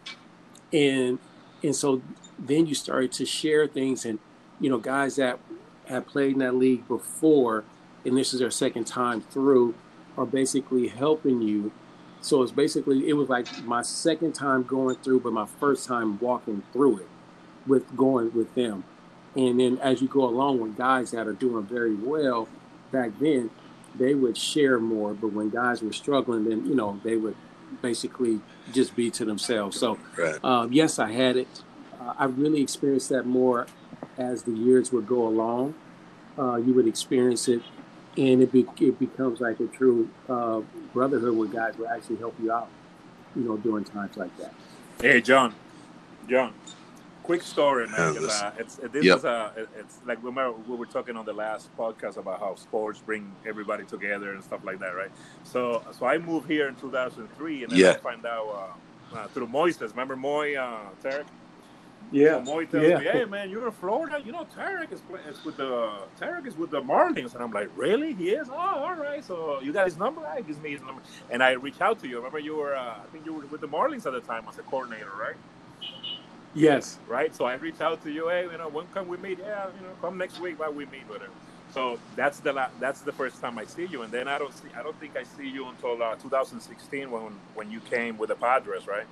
And and so then you started to share things, and you know, guys that have played in that league before, and this is their second time through, are basically helping you. So it's basically it was like my second time going through, but my first time walking through it with going with them. And then as you go along with guys that are doing very well, back then they would share more. But when guys were struggling, then you know they would basically just be to themselves. So right. um, yes, I had it. Uh, I really experienced that more as the years would go along. Uh, you would experience it, and it, be, it becomes like a true uh, brotherhood where guys will actually help you out, you know, during times like that. Hey, John, John, quick story, man. Yeah, 'cause, uh, it's this Yep. is uh, it- it's like remember we were talking on the last podcast about how sports bring everybody together and stuff like that, right? So, so I moved here in 2003, and then Yeah. I find out uh, uh, through Moises. Remember Moy, uh, Tarrik? Yeah, So Moy tells me, "Hey, man, you're in Florida. You know, Tarrik is, is with the Tarrik is with the Marlins." And I'm like, "Really? He is? Oh, all right. So you got his number? I gives me his number." And I reach out to you. Remember, you were uh, I think you were with the Marlins at the time as a coordinator, right? yes, right? So I reach out to you, hey, you know, when can we meet? Yeah, you know, come next week, why we meet, whatever. So that's the la- that's the first time I see you, and then I don't see I don't think I see you until uh, 2016 when when you came with the Padres, right?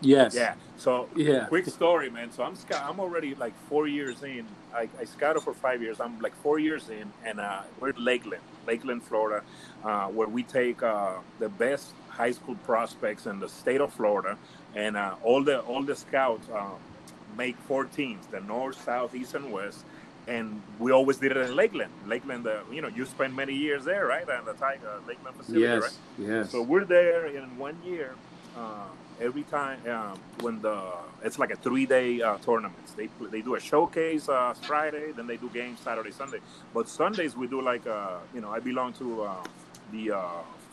Yes, Yeah. So yeah. quick story, man. So I'm sc- I'm already like four years in. I, I scouted for five years. I'm like four years in, and uh, we're in Lakeland, Lakeland, Florida, uh, where we take uh, the best high school prospects in the state of Florida, and uh, all the all the scouts uh, make four teams: the north, south, east, and west. and we always did it in Lakeland. Lakeland, uh, you know, you spent many years there, right? At the Tiger Lakeland facility, yes, right? yes. So we're there in one year. Every time um, when the it's like a three-day uh, tournaments. They they do a showcase uh, Friday, then they do games Saturday, Sunday. But Sundays we do like uh, you know I belong to uh, the uh,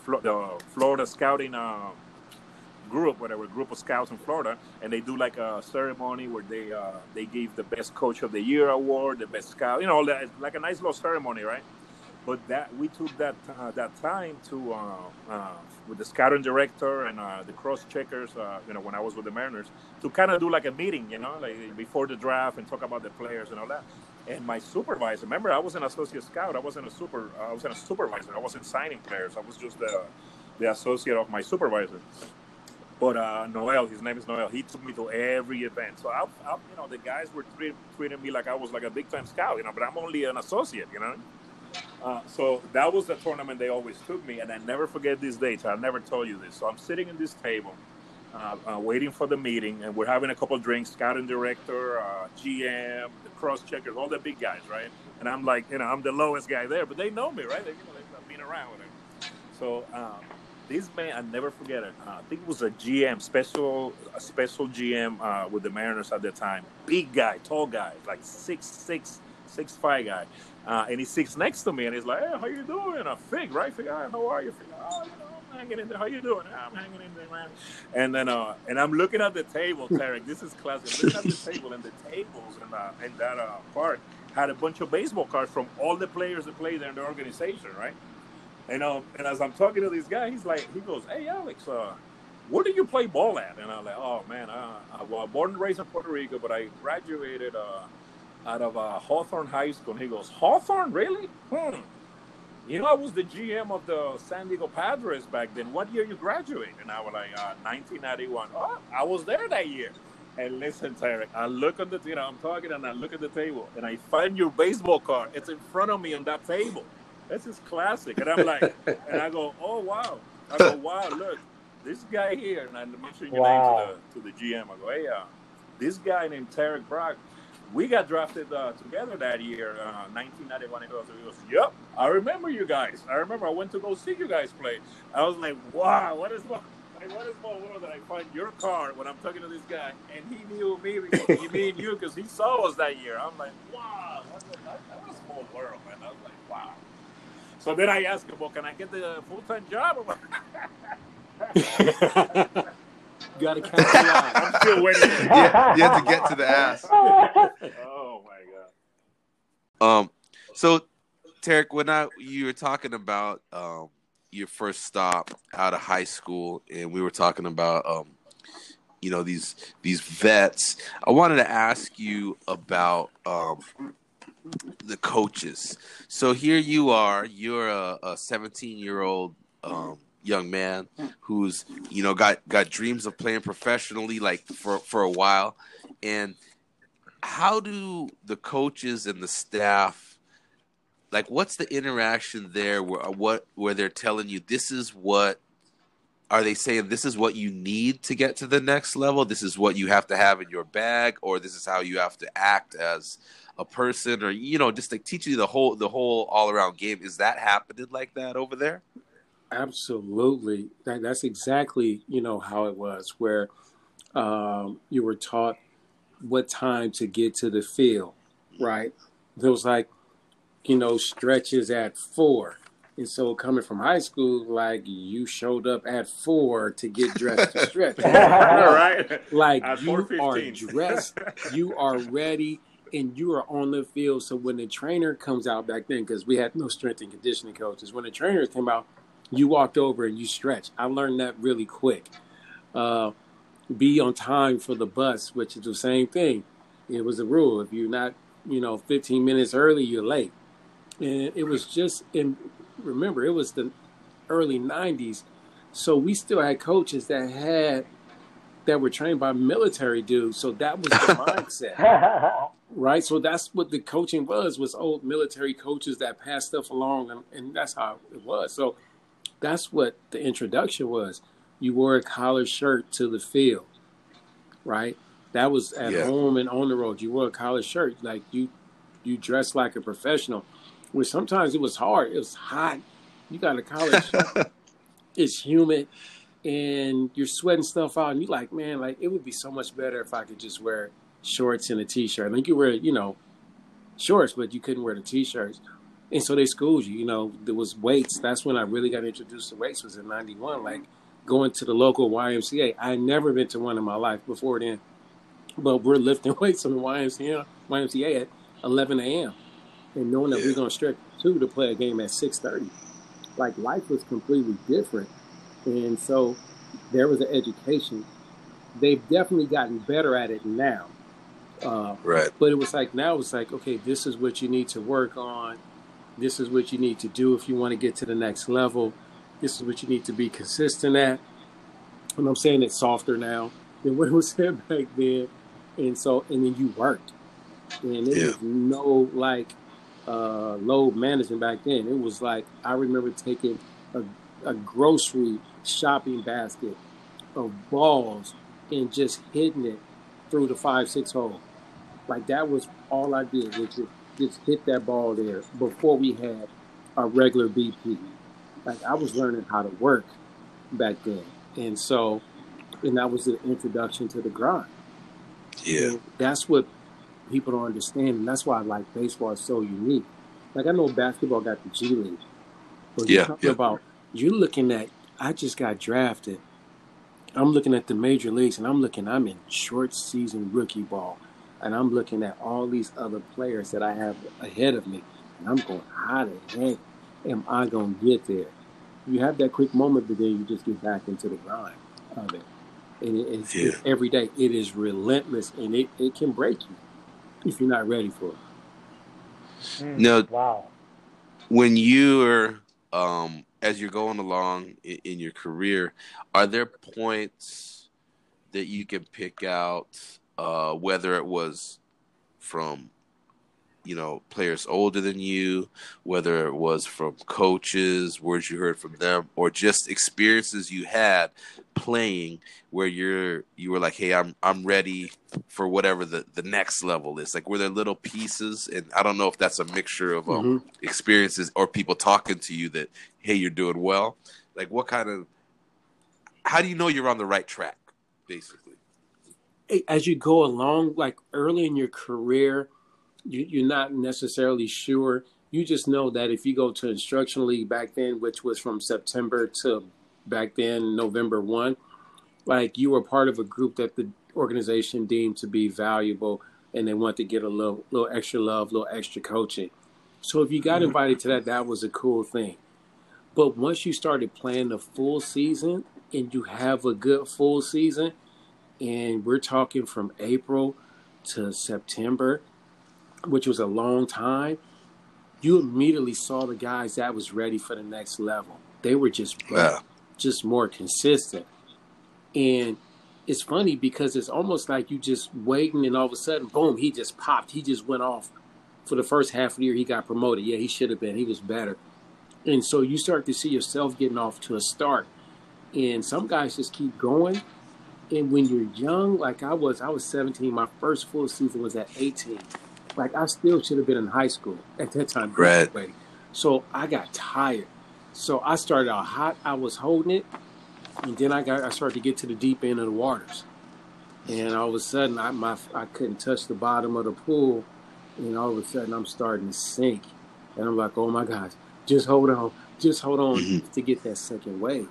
Flo- the Florida Scouting uh, group, whatever group of scouts in Florida, and they do like a ceremony where they uh, they give the best coach of the year award, the best scout, you know, all that like a nice little ceremony, right? But that we took that uh, that time to uh, uh, with the scouting director and uh, the cross checkers, uh, you know, when I was with the Mariners, to kind of do like a meeting, you know, like before the draft and talk about the players and all that. And my supervisor, remember, I was an associate scout. I wasn't a super. I wasn't a supervisor. I wasn't signing players. I was just the the associate of my supervisor. But uh, Noel, his name is Noel. He took me to every event. So I, I you know, the guys were treat, treating me like I was like a big time scout, you know. But I'm only an associate, you know. Uh, so that was the tournament they always took me, and I never forget these dates. I never told you this. So I'm sitting in this table, uh, uh, waiting for the meeting, and we're having a couple drinks. Scouting director, uh, GM, the cross checkers, all the big guys, right? And I'm like, you know, I'm the lowest guy there, but they know me, right? They, you know, they've been around with it. So um, this man, I never forget it. Uh, I think it was a GM, special, a special GM uh, with the Mariners at the time. Big guy, tall guy, like six six, six five guy. Uh, and he sits next to me and he's like, "Hey, how you doing?" I Fig, right? Fig, how are you? Fig, oh, you know, I'm hanging in there. How you doing? I'm hanging in there, man. And then, uh, and I'm looking at the table, Tarrik. This is classic. Looking at the table, and the tables in, uh, in that uh, park had a bunch of baseball cards from all the players that played there in the organization, right? And um, and as I'm talking to this guy, he's like, he goes, "Hey, Alex, uh, where did you play ball at?" And I'm like, "Oh man, uh, I was born and raised in Puerto Rico, but I graduated uh, out of uh, Hawthorne High School." And he goes, "Hawthorne, really? Hmm. You know, I was the GM of the San Diego Padres back then. What year you graduated?" And I was like, uh, "1991." Oh, I was there that year. And listen, Tarrik, I look at the, you know, I'm talking and I look at the table and I find your baseball card. It's in front of me on that table. This is classic. And I'm like, [LAUGHS] and I go, oh, wow. I go, wow, look, this guy here, and I mention your Wow. name to the, to the GM. I go, hey, uh, this guy named Tarrik Brock, we got drafted uh, together that year, uh, 1991. He goes, he goes, yep, I remember you guys. I remember I went to go see you guys play. I was like, wow, what is more, like, what is more world that I find your car when I'm talking to this guy, and he knew me, because he and you, because he saw us that year. I'm like, wow, what a, that, that was a small world, man. I was like, wow. So then I asked him, well, can I get the full-time job? [LAUGHS] [LAUGHS] or what?" Got to catch the eye. [LAUGHS] I'm still waiting. Yeah, you have to get to the ass. [LAUGHS] oh my god. Um, so Tarrik, when I you were talking about um your first stop out of high school, and we were talking about um, you know these these vets, I wanted to ask you about um the coaches. So here you are, you're a, a 17 year old um young man mm. who's you know got got dreams of playing professionally like for for a while. And how do the coaches and the staff like what's the interaction there where uh, what where they're telling you this is what are they saying this is what you need to get to the next level? This is what you have to have in your bag or this is how you have to act as a person? Or you know just like teach you the whole the whole all around game. Is that happening like that over there Absolutely. That, that's exactly, you know, how it was, where um, you were taught what time to get to the field, right? There was like, you know, stretches at four. And so coming from high school, like you showed up at four to get dressed to stretch. [LAUGHS] All right. [LAUGHS] Like At you are dressed, you are ready, and you are on the field. So when the trainer comes out back then, because we had no strength and conditioning coaches, when the trainers came out, you walked over and you stretched. I learned that really quick. Uh, be on time for the bus, which is the same thing. It was a rule. If you're not, you know, 15 minutes early, you're late. And it was just in. Remember, it was the early 90s, so we still had coaches that had that were trained by military dudes. So that was the mindset [LAUGHS] right? So that's what the coaching was was old military coaches that passed stuff along, and, and that's how it was. So that's what the introduction was. You wore a collared shirt to the field, right? That was at Yeah. home and on the road. You wore a collared shirt, like you you dress like a professional. Which sometimes it was hard. It was hot. You got to college. [LAUGHS] it's humid, and you're sweating stuff out. And you're like, man, like it would be so much better if I could just wear shorts and a t-shirt. Like you wear, you know, shorts, but you couldn't wear the t-shirts. And so they schooled you. You know, there was weights. That's when I really got introduced to weights. Was in '91. Like going to the local YMCA. I had never been to one in my life before then. But we're lifting [LAUGHS] weights on the YMCA, YMCA at 11 a.m. and knowing that Yeah. we're going to stretch two to play a game at 6:30. Like life was completely different, and so there was an education. They've definitely gotten better at it now. Uh, Right. but it was like now it's like okay, this is what you need to work on. This is what you need to do if you want to get to the next level. This is what you need to be consistent at. And I'm saying it's softer now than [LAUGHS] what it was said back then. And so, and then you worked, and there Yeah. was no like uh, load management back then. It was like I remember taking a, a grocery shopping basket of balls and just hitting it through the five six hole. Like that was all I did, was just, hit that ball there before we had a regular BP. Like I was learning how to work back then, and so, and that was the introduction to the grind. Yeah. And that's what people don't understand, and that's why I like baseball is so unique. Like I know basketball got the G League, but you're Yeah, talking yeah. about you're looking at. I just got drafted. I'm looking at the major leagues, and I'm looking. I'm in short season rookie ball, and I'm looking at all these other players that I have ahead of me, and I'm going, how the heck am I going to get there? You have that quick moment, but then you just get back into the grind of it. And it, it's, it's every day. It is relentless, and it, it can break you if you're not ready for it. Mm, Now, wow. when you're um as you're going along in, in your career are there points that you can pick out uh whether it was from you know players older than you whether it was from coaches words you heard from them or just experiences you had playing where you're you were like hey i'm i'm ready for whatever the the next level is. Like were there little pieces? And i don't know if that's a mixture of um, Mhm. experiences or people talking to you that hey you're doing well. Like what kind of how do you know you're on the right track basically as you go along, like early in your career, you, you're not necessarily sure. You just know that if you go to instructional league back then, which was from September to back then November one, like you were part of a group that the organization deemed to be valuable, and they want to get a little little extra love, little extra coaching. So if you got mm-hmm. invited to that, that was a cool thing. But once you started playing the full season and you have a good full season, and we're talking from April to September, which was a long time, you immediately saw the guys that was ready for the next level. They were just Yeah. just more consistent. And it's funny because it's almost like you just waiting and all of a sudden, boom, he just popped. He just went off. For the first half of the year, he got promoted. Yeah, he should have been. He was better. And so you start to see yourself getting off to a start. And some guys just keep going. And when you're young, like I was, I was 17. My first full season was at 18. Like I still should have been in high school at that time. Right. So I got tired. So I started out hot. I was holding it, and then I got I started to get to the deep end of the waters, and all of a sudden I my I couldn't touch the bottom of the pool, and all of a sudden I'm starting to sink, and I'm like, oh my gosh, just hold on, just hold on Mhm. to get that second wave,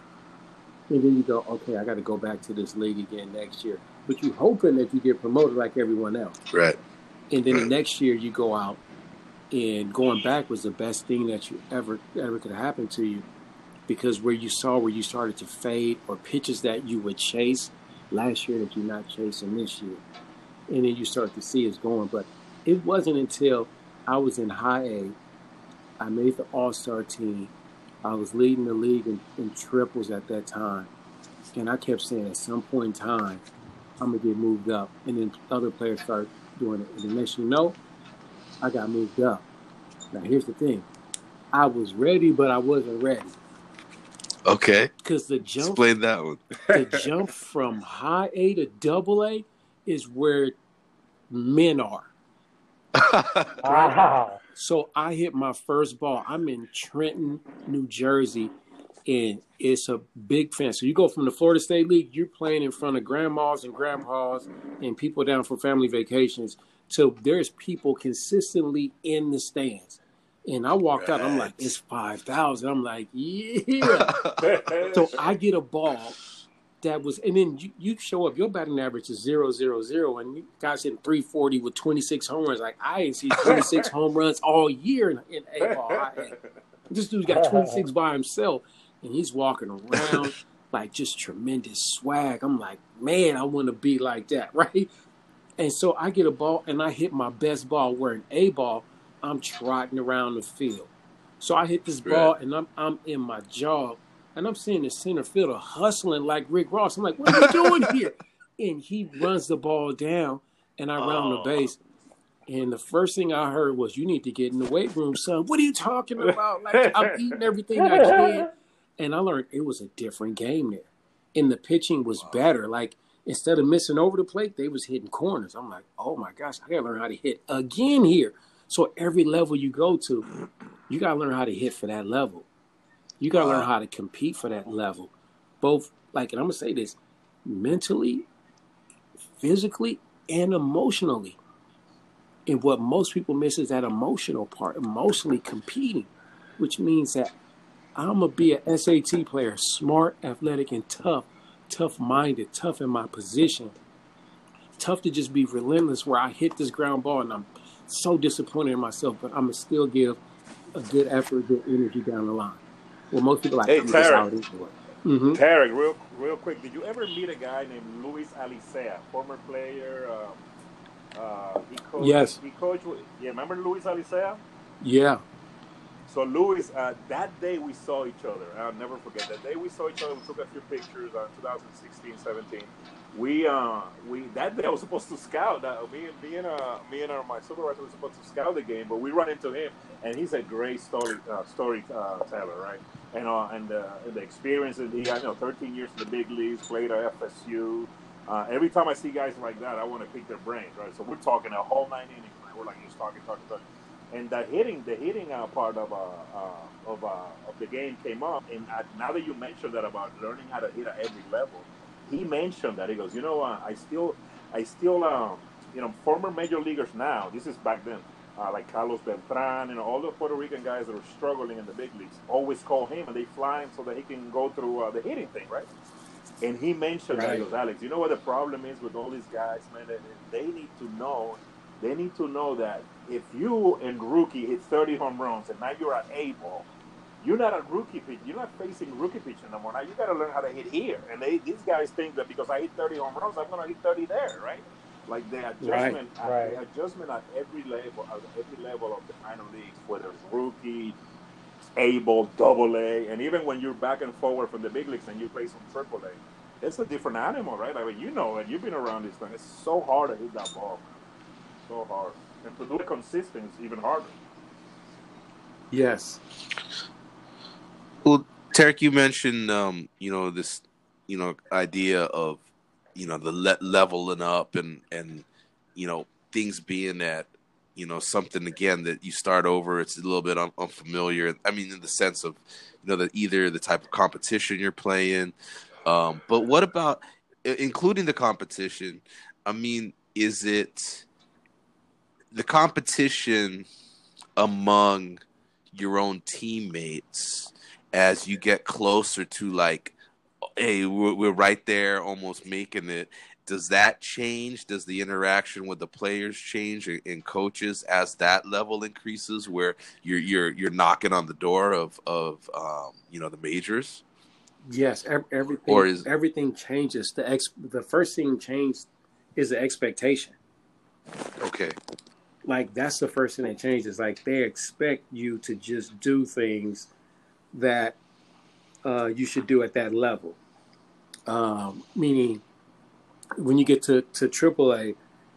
and then you go, okay, I got to go back to this league again next year, but you're hoping that you get promoted like everyone else. right And then the next year you go out, and going back was the best thing that you ever ever could happen to you, because where you saw where you started to fade or pitches that you would chase last year that you're not chasing this year, and then you start to see it's going. But it wasn't until I was in high A, I made the All Star team. I was leading the league in, in triples at that time, and I kept saying at some point in time, I'm gonna get moved up, and then other players start doing it. And the next you know, I got moved up. Now here's the thing, I was ready, but I wasn't ready okay because the jump, explain that one [LAUGHS] the jump from high A to double A is where men are. [LAUGHS] Wow. So I hit my first ball. I'm in Trenton, New Jersey, and it's a big fence. So you go from the Florida State League, you're playing in front of grandmas and grandpas and people down for family vacations. So there's people consistently in the stands. And I walked out, I'm like, it's 5,000. I'm like, [LAUGHS] yeah. [LAUGHS] so I get a ball that was, and then you, you show up, your batting average is zero, zero, zero, and you guys hitting 340 with 26 home runs. Like, I ain't seen 26 [LAUGHS] home runs all year in, in A ball. This dude's got 26 by himself, and he's walking around [LAUGHS] like just tremendous swag. I'm like, man, I want to be like that, [LAUGHS] right? And so I get a ball, and I hit my best ball wearing A ball. I'm trotting around the field. So I hit this ball, and I'm I'm in my jog, and I'm seeing the center fielder hustling like Rick Ross. I'm like, what are you doing here? [LAUGHS] And he runs the ball down, and I round the oh. base. And the first thing I heard was, "You need to get in the weight room, son." What are you talking about? Like I'm [LAUGHS] eating everything I can, and I learned it was a different game there, and the pitching was better. Like instead of missing over the plate, they was hitting corners. I'm like, oh my gosh, I gotta learn how to hit again here. So every level you go to, you gotta learn how to hit for that level. You gotta learn how to compete for that level, both like, and I'm gonna say this, mentally, physically, and emotionally. And what most people miss is that emotional part, emotionally competing, which means that I'm gonna be an SAT player, smart, athletic, and tough, tough minded, tough in my position, tough to just be relentless. Where I hit this ground ball and I'm so disappointed in myself, but I'm gonna still give a good effort, good energy down the line. Well, most people like, Hey, I'm just Tarrik. out into it. hmm Tarrik, real real quick, did you ever meet a guy named Luis Alicea, former player? Um, uh, he coached. Yes. He coached. with- Yeah, remember Luis Alicea? Yeah, So Luis, uh, that day we saw each other. I'll never forget that day we saw each other. We took a few pictures on 2016, 17. We uh we that day I was supposed to scout. Uh, me and me and uh me and uh, my supervisor were supposed to scout the game, but we run into him, and he's a great story uh, story uh, right? And uh, and, uh, the experience that he had, you know, 13 years in the big leagues, played at FSU. Uh, every time I see guys like that, I want to pick their brains, right? So we're talking a whole nine innings, right? We're like just talking, talking, talking and the hitting the hitting uh, part of uh, uh, of uh, of the game came up. And now that you mentioned that about learning how to hit at every level, he mentioned that he goes, you know, I still I still um, you know former major leaguers now. This is back then. Uh, like Carlos Beltran and all the Puerto Rican guys that are struggling in the big leagues always call him and they fly him so that he can go through uh, the hitting thing, right? And he mentioned that Right. goes, Alex, you know what the problem is with all these guys, man? They need to know they need to know that if you and rookie hit 30 home runs and now you're at A ball, you're not a rookie pitch. You're not facing rookie pitching no more. Now you got to learn how to hit here. And they, these guys think that because I hit 30 home runs, I'm going to hit 30 there, right? Like the adjustment, at, Right. the adjustment at every level, at every level of the minor leagues, whether it's rookie, able, double A, and even when you're back and forward from the big leagues and you play some triple A, it's a different animal, right? I mean, you know it. You've been around this thing. It's so hard to hit that ball. So hard. And to do it consistent is even harder. yes, Well, Tarrik, you mentioned um, you know this, you know, idea of you know the le- leveling up and and you know things being that you know something again that you start over. It's a little bit un- unfamiliar. I mean, in the sense of you know that either the type of competition you're playing, um, but what about including the competition? I mean, is it the competition among your own teammates as you get closer to like hey we're, we're right there almost making it does that change does the interaction with the players change and, coaches as that level increases where you're you're you're knocking on the door of of um, you know the majors yes. Everything, Or is- everything changes. The ex, the first thing changed is the expectation. okay like that's the first thing that changes like they expect you to just do things that uh, you should do at that level um, meaning when you get to, to AAA,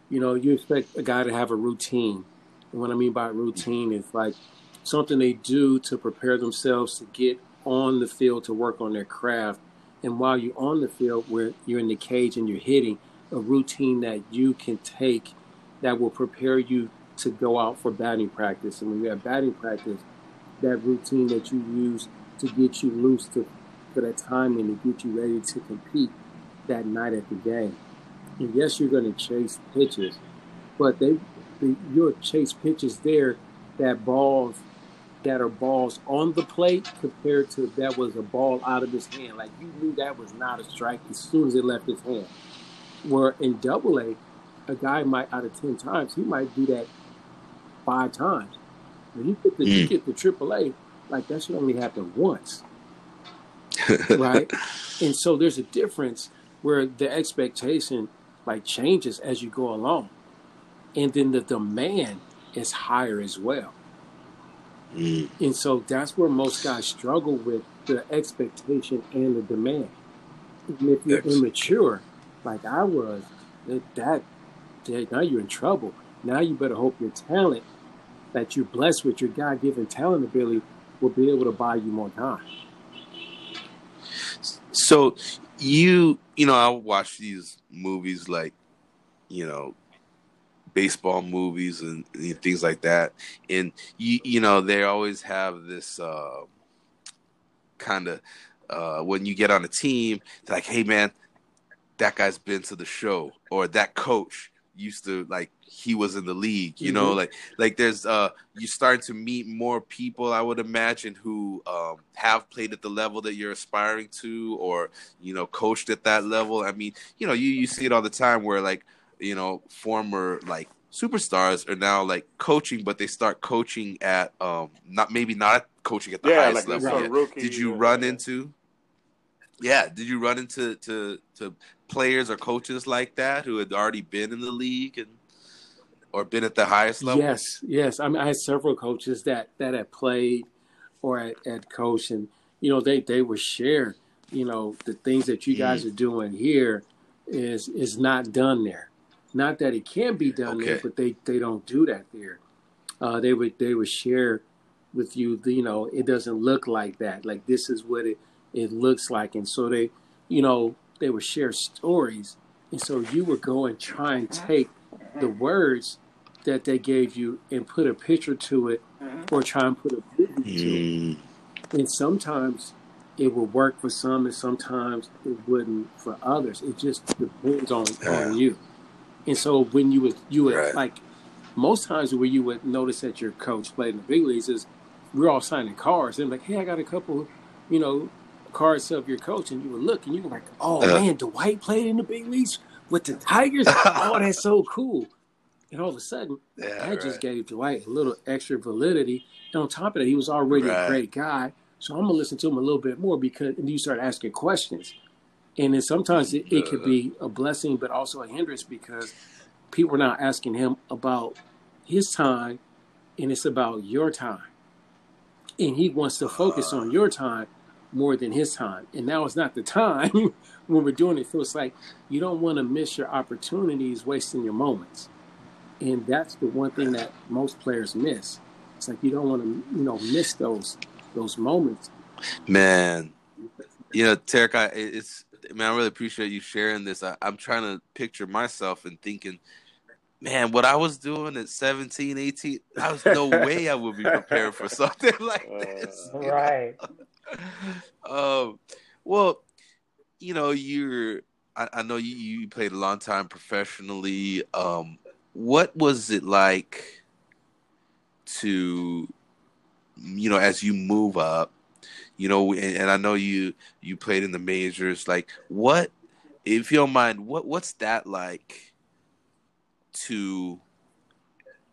you know you expect a guy to have a routine and what i mean by routine is like something they do to prepare themselves to get on the field to work on their craft and while you're on the field where you're in the cage and you're hitting a routine that you can take that will prepare you to go out for batting practice. And when you have batting practice, that routine that you use to get you loose to for that timing to get you ready to compete that night at the game. And yes, you're going to chase pitches, but they, they you'll chase pitches there that balls that are balls on the plate compared to that was a ball out of his hand. Like you knew that was not a strike as soon as it left his hand. Where in double A, a guy might out of ten times, he might do that five times. When you get the mm. you get the triple A, like that should only happen once. Right? [LAUGHS] And so there's a difference where the expectation like changes as you go along. And then the demand is higher as well. Mm. And so that's where most guys struggle with the expectation and the demand. And if you're immature, like I was, that, that now you're in trouble. Now you better hope your talent that you're blessed with, your God given talent ability, will be able to buy you more time. So you you know, I watch these movies like, you know, baseball movies and, and things like that, and you you know they always have this uh, kind of uh, when you get on a team, like, hey man, that guy's been to the show, or that coach used to like he was in the league you mm-hmm. know like like there's uh you start to meet more people i would imagine who um have played at the level that you're aspiring to or you know coached at that level. I mean you know you you see it all the time where like you know former like superstars are now like coaching but they start coaching at um not maybe not coaching at the yeah, highest like level rookie, did you run into yeah did you run into to to players or coaches like that who had already been in the league and or been at the highest level? Yes, yes. I mean, I had several coaches that that had played or at, at coach, and you know, they they would share, you know, the things that you guys mm. are doing here is is not done there. Not that it can be done okay. there, but they they don't do that there. Uh, they would they would share with you, you know, it doesn't look like that. Like this is what it it looks like, and so they, you know, they would share stories, and so you would go and try and take the words that they gave you and put a picture to it, or try and put a video to it. Mm. And sometimes it would work for some, and sometimes it wouldn't for others. It just depends on, on you. And so when you would you would right. like most times where you would notice that your coach played in the big leagues is we're all signing cards and like, hey, I got a couple, you know, cards of your coach, and you would look and you were like, "Oh uh, man, Dwight played in the big leagues with the Tigers. [LAUGHS] oh, that's so cool!" And all of a sudden, yeah, that right. just gave Dwight a little extra validity. And on top of that, he was already right. a great guy. So I'm gonna listen to him a little bit more because and you start asking questions. And then sometimes it, it could be a blessing, but also a hindrance because people are not asking him about his time, and it's about your time. And he wants to focus on your time more than his time. And now it's not the time [LAUGHS] when we're doing it. So it's like you don't want to miss your opportunities wasting your moments. And that's the one thing that most players miss. It's like you don't want to, you know, miss those those moments. Man, you know, Tarrik, I, it's man, I really appreciate you sharing this. I, am trying to picture myself and thinking, man, what I was doing at 17, 18, I was no [LAUGHS] way I would be prepared for something [LAUGHS] like uh, this. Right. [LAUGHS] um, well, you know, you're. I, I, know you, you played a long time professionally. Um, what was it like to, you know, as you move up, you know, and, and I know you you played in the majors. Like, what, if you don't mind, what what's that like to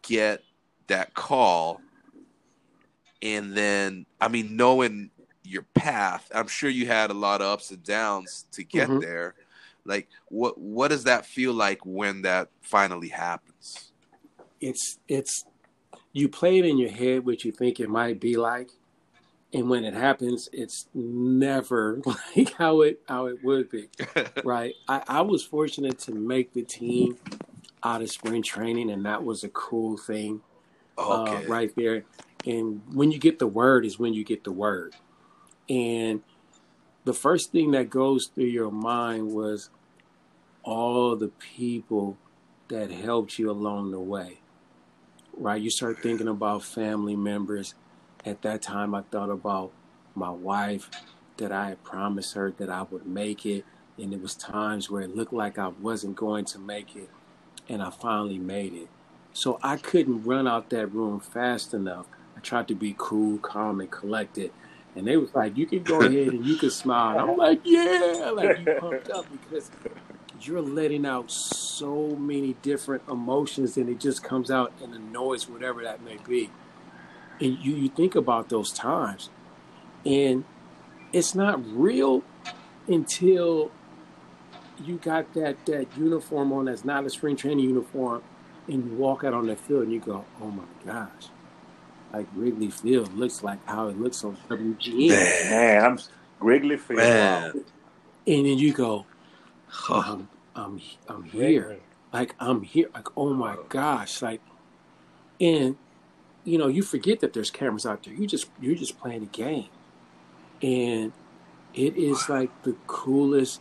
get that call? And then, I mean, knowing your path. I'm sure you had a lot of ups and downs to get mm-hmm. there. Like what what does that feel like when that finally happens? It's it's you play it in your head what you think it might be like. And when it happens, it's never [LAUGHS] like how it how it would be. [LAUGHS] right. I, I was fortunate to make the team out of spring training and that was a cool thing. Uh, okay. Uh, right there. And when you get the word is when you get the word. And the first thing that goes through your mind was all the people that helped you along the way. right? You start thinking about family members. At that time, I thought about my wife, that I had promised her that I would make it. And it was times where it looked like I wasn't going to make it. And I finally made it. So I couldn't run out that room fast enough. I tried to be cool, calm, and collected. And they was like, you can go ahead and you can smile. And I'm like, yeah, like you pumped up because you're letting out so many different emotions and it just comes out in the noise, whatever that may be. And you, you think about those times and it's not real until you got that, that uniform on that's not a spring training uniform and you walk out on that field and you go, oh my gosh, like Wrigley Field looks like how it looks on WGN. Man. Man, I'm Wrigley Field. Man. And then you go, Oh, I'm, um, I'm, I'm here. Like I'm here. Like oh my gosh. Like, and you know you forget that there's cameras out there. You just you're just playing a game, and it is like the coolest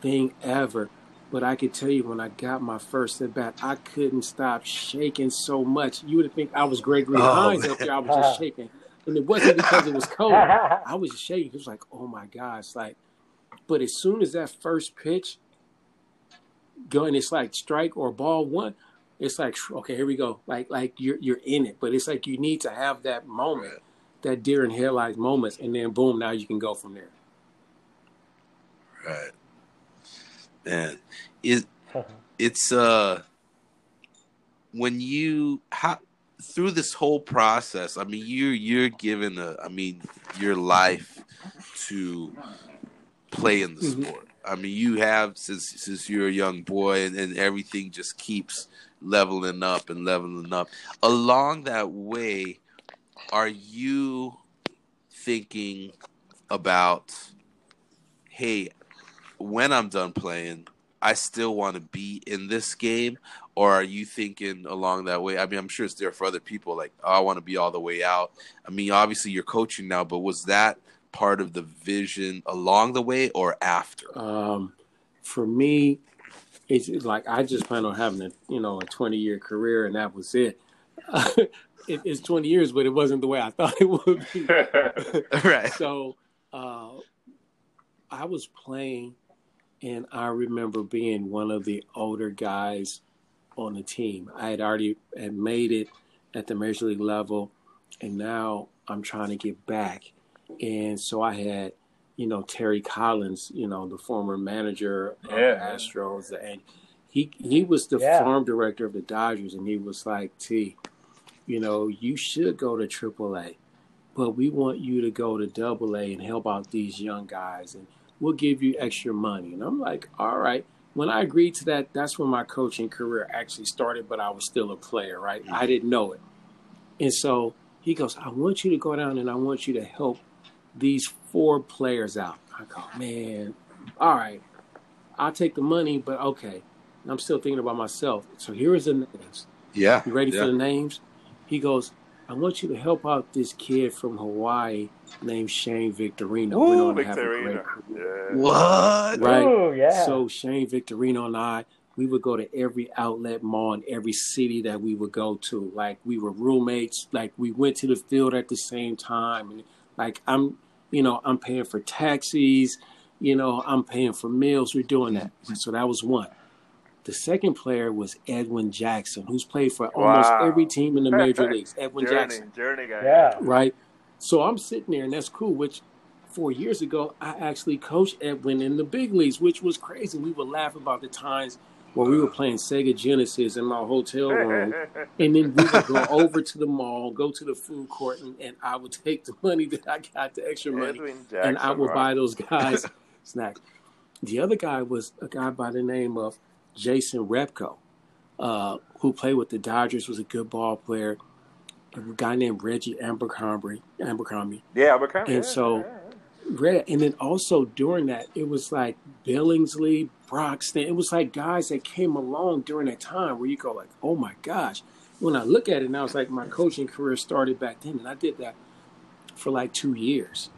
thing ever. But I could tell you when I got my first at bat, I couldn't stop shaking so much. You would think I was Gregory Oh, Hines up there. I was just shaking, and it wasn't because it was cold. [LAUGHS] I was just shaking. It was like, oh my gosh, like. But as soon as that first pitch, going, it's like strike or ball one. It's like okay, here we go. Like like you're you're in it, but it's like you need to have that moment, that deer in headlights moments, and then boom, now you can go from there. right. Man, it it's uh when you how through this whole process. I mean, you you're given a. I mean, your life to play in the Mhm. sport. I mean, you have since since you're a young boy, and, and everything just keeps leveling up and leveling up. Along that way, are you thinking about, hey, when I'm done playing, I still want to be in this game? Or are you thinking along that way? I mean, I'm sure it's there for other people, like, oh, I want to be all the way out. I mean, obviously you're coaching now, but was that part of the vision along the way or after? Um, for me, it's it's like I just plan on having a you know a 20 year career, and that was it. [LAUGHS] it. It's 20 years, but it wasn't the way I [LAUGHS] thought it would be. [LAUGHS] right. so uh, I was playing, and I remember being one of the older guys on the team. I had already had made it at the major league level, and now I'm trying to get back. And so I had, you know, Terry Collins, you know, the former manager of the Yeah. Astros, and he he was the Yeah. farm director of the Dodgers, and he was like, "T, you know, you should go to AAA." but we want you to go to double A and help out these young guys and we'll give you extra money. And I'm like, all right. When I agreed to that, that's when my coaching career actually started, but I was still a player, right? Mm-hmm. I didn't know it. And so he goes, I want you to go down and I want you to help these four players out. I go, man, all right. I'll take the money, but okay. And I'm still thinking about myself. So here is the names. Yeah. You ready yeah. for the names? He goes, I want you to help out this kid from Hawaii named Shane Victorino. Went Ooh, on to have a Victorino. great career. Yeah. What? Right. Ooh, yeah. So Shane Victorino and I, we would go to every outlet mall in every city that we would go to. Like we were roommates. Like we went to the field at the same time. And like I'm, you know, I'm paying for taxis. You know, I'm paying for meals. We're doing that. So that was one. The second player was Edwin Jackson, who's played for almost Wow. every team in the major [LAUGHS] leagues. Edwin Journey, Jackson journey guy. yeah. right? So I'm sitting there, and that's cool. Which four years ago, I actually coached Edwin in the big leagues, which was crazy. We would laugh about the times where we were uh. playing Sega Genesis in my hotel room, [LAUGHS] and then we would go over to the mall, go to the food court, and, and I would take the money that I got, the extra money, Edwin and I would wow. buy those [LAUGHS] guys snacks. The other guy was a guy by the name of Jason Repko, uh, who played with the Dodgers, was a good ball player. A guy named Reggie Abercrombie, Abercrombie. Yeah, kind And so- Red, and then also during that, it was like Billingsley, Broxton. It was like guys that came along during that time where you go like, "Oh my gosh!" When I look at it now, it's like my coaching career started back then, and I did that for like two years.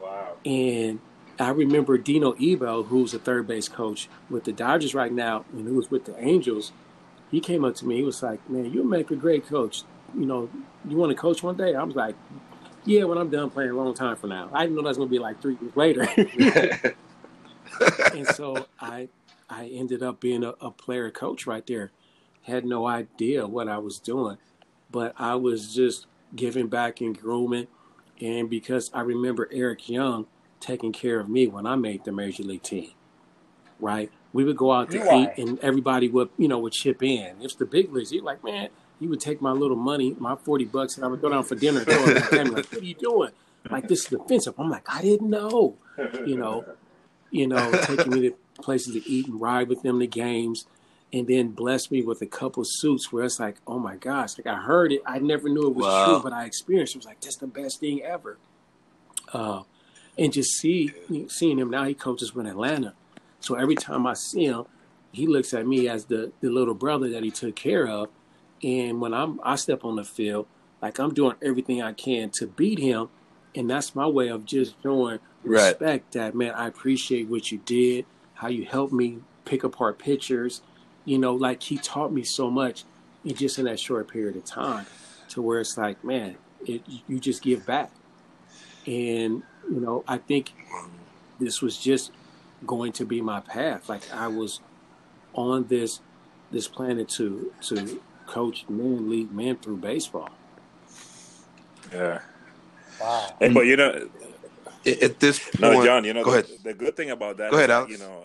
wow. And I remember Dino Ebel, who's a third base coach with the Dodgers right now, and who was with the Angels. He came up to me. He was like, "Man, you'll make a great coach. you know, you want to coach one day? I was like, yeah, when I'm done playing a long time from now. I didn't know that's gonna be like three years later. [LAUGHS] and so I I ended up being a, a, player coach right there. Had no idea what I was doing, but I was just giving back and grooming. And because I remember Eric Young taking care of me when I made the major league team, right? We would go out to eat, and everybody would, you know, would chip in. It's the big leagues. He's like, man, he would take my little money, my forty bucks, and I would go down for dinner. Throw it back at like, "What are you doing?" Like this is offensive. I'm like, I didn't know, you know, you know, taking me to places to eat and ride with them to games, and then bless me with a couple suits where it's like, oh my gosh, like I heard it, I never knew it was wow. true, but I experienced. It was like that's the best thing ever. Uh, and just see seeing him now, he coaches with Atlanta. So every time I see him, he looks at me as the the little brother that he took care of and when I'm I step on the field, like I'm doing everything I can to beat him, and that's my way of just showing respect right. that man, I appreciate what you did, how you helped me pick apart pictures. You know, like he taught me so much in just in that short period of time, to where it's like, man, it, you just give back. And you know, I think this was just going to be my path. Like I was on this this planet to to coached men league men through baseball. Yeah. Wow. Hey, but you know, at this point, no, John. You know, the, the, good thing about that, go ahead, Alex. you know,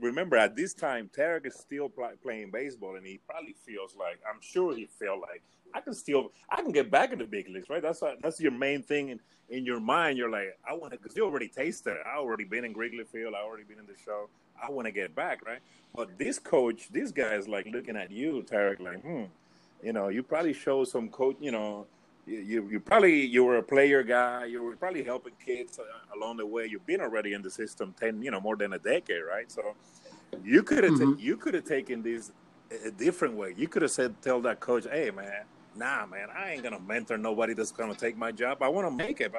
remember at this time, Tarrik is still playing baseball, and he probably feels like I'm sure he felt like I can still I can get back in the big leagues, right? That's that's your main thing in, in your mind. You're like, I want to because you already tasted it. I already been in Wrigley Field. I already been in the show. I want to get back, right? But this coach, this guy is like looking at you, Tarrik, like, hmm, you know, you probably show some coach, you know, you, you, you probably you were a player guy. You were probably helping kids along the way. You've been already in the system ten, you know, more than a decade, right? So you could have mm-hmm. you could have taken this a different way. You could have said, tell that coach, hey man, nah, man, I ain't gonna mentor nobody that's gonna take my job. I want to make it.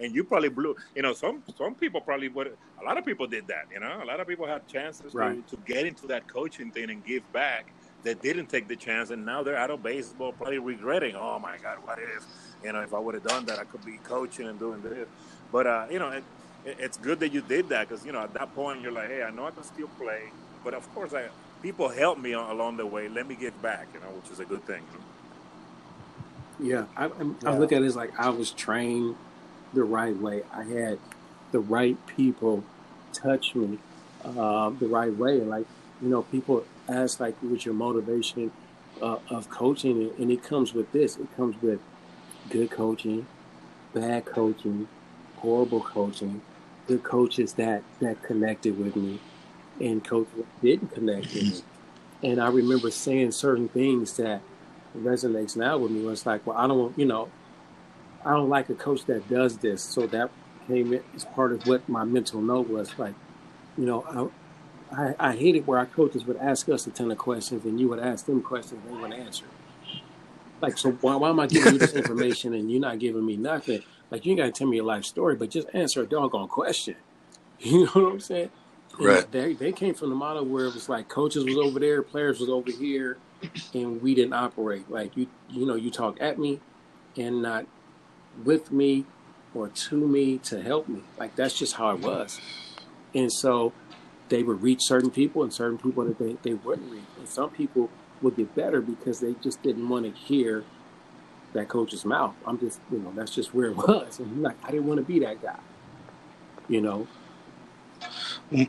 And you probably blew. You know, some some people probably would. A lot of people did that. You know, a lot of people had chances right. to, to get into that coaching thing and give back. They didn't take the chance, and now they're out of baseball, probably regretting. Oh my God, what if? You know, if I would have done that, I could be coaching and doing this. But uh, you know, it, it's good that you did that because you know at that point you're like, hey, I know I can still play, but of course I people helped me along the way. Let me get back, you know, which is a good thing. Yeah, I, I, look at it as like I was trained the right way. I had the right people touch me uh, the right way. Like, you know, people ask, like, what's your motivation uh, of coaching? And it comes with this it comes with good coaching, bad coaching, horrible coaching, good coaches that, that connected with me, and coaches that didn't connect with me. [CLEARS THROAT] And I remember saying certain things that resonates now with me was like, well, I don't, you know, I don't like a coach that does this. So that came as part of what my mental note was like, you know, I, I, I hated where our coaches would ask us a ton of questions and you would ask them questions and they wouldn't answer. Like, so why, why am I giving you this information and you're not giving me nothing? Like, you ain't got to tell me your life story, but just answer a doggone question. [LAUGHS] You know what I'm saying? Right. They, they came from the model where it was like coaches was over there, players was over here, and we didn't operate. Like you you know you talk at me and not with me or to me to help me. Like that's just how it was. And so they would reach certain people and certain people that they, they wouldn't reach. And some people would get better because they just didn't want to hear that coach's mouth. I'm just you know that's just where it was. And like i didn't want to be that guy you know? Mm.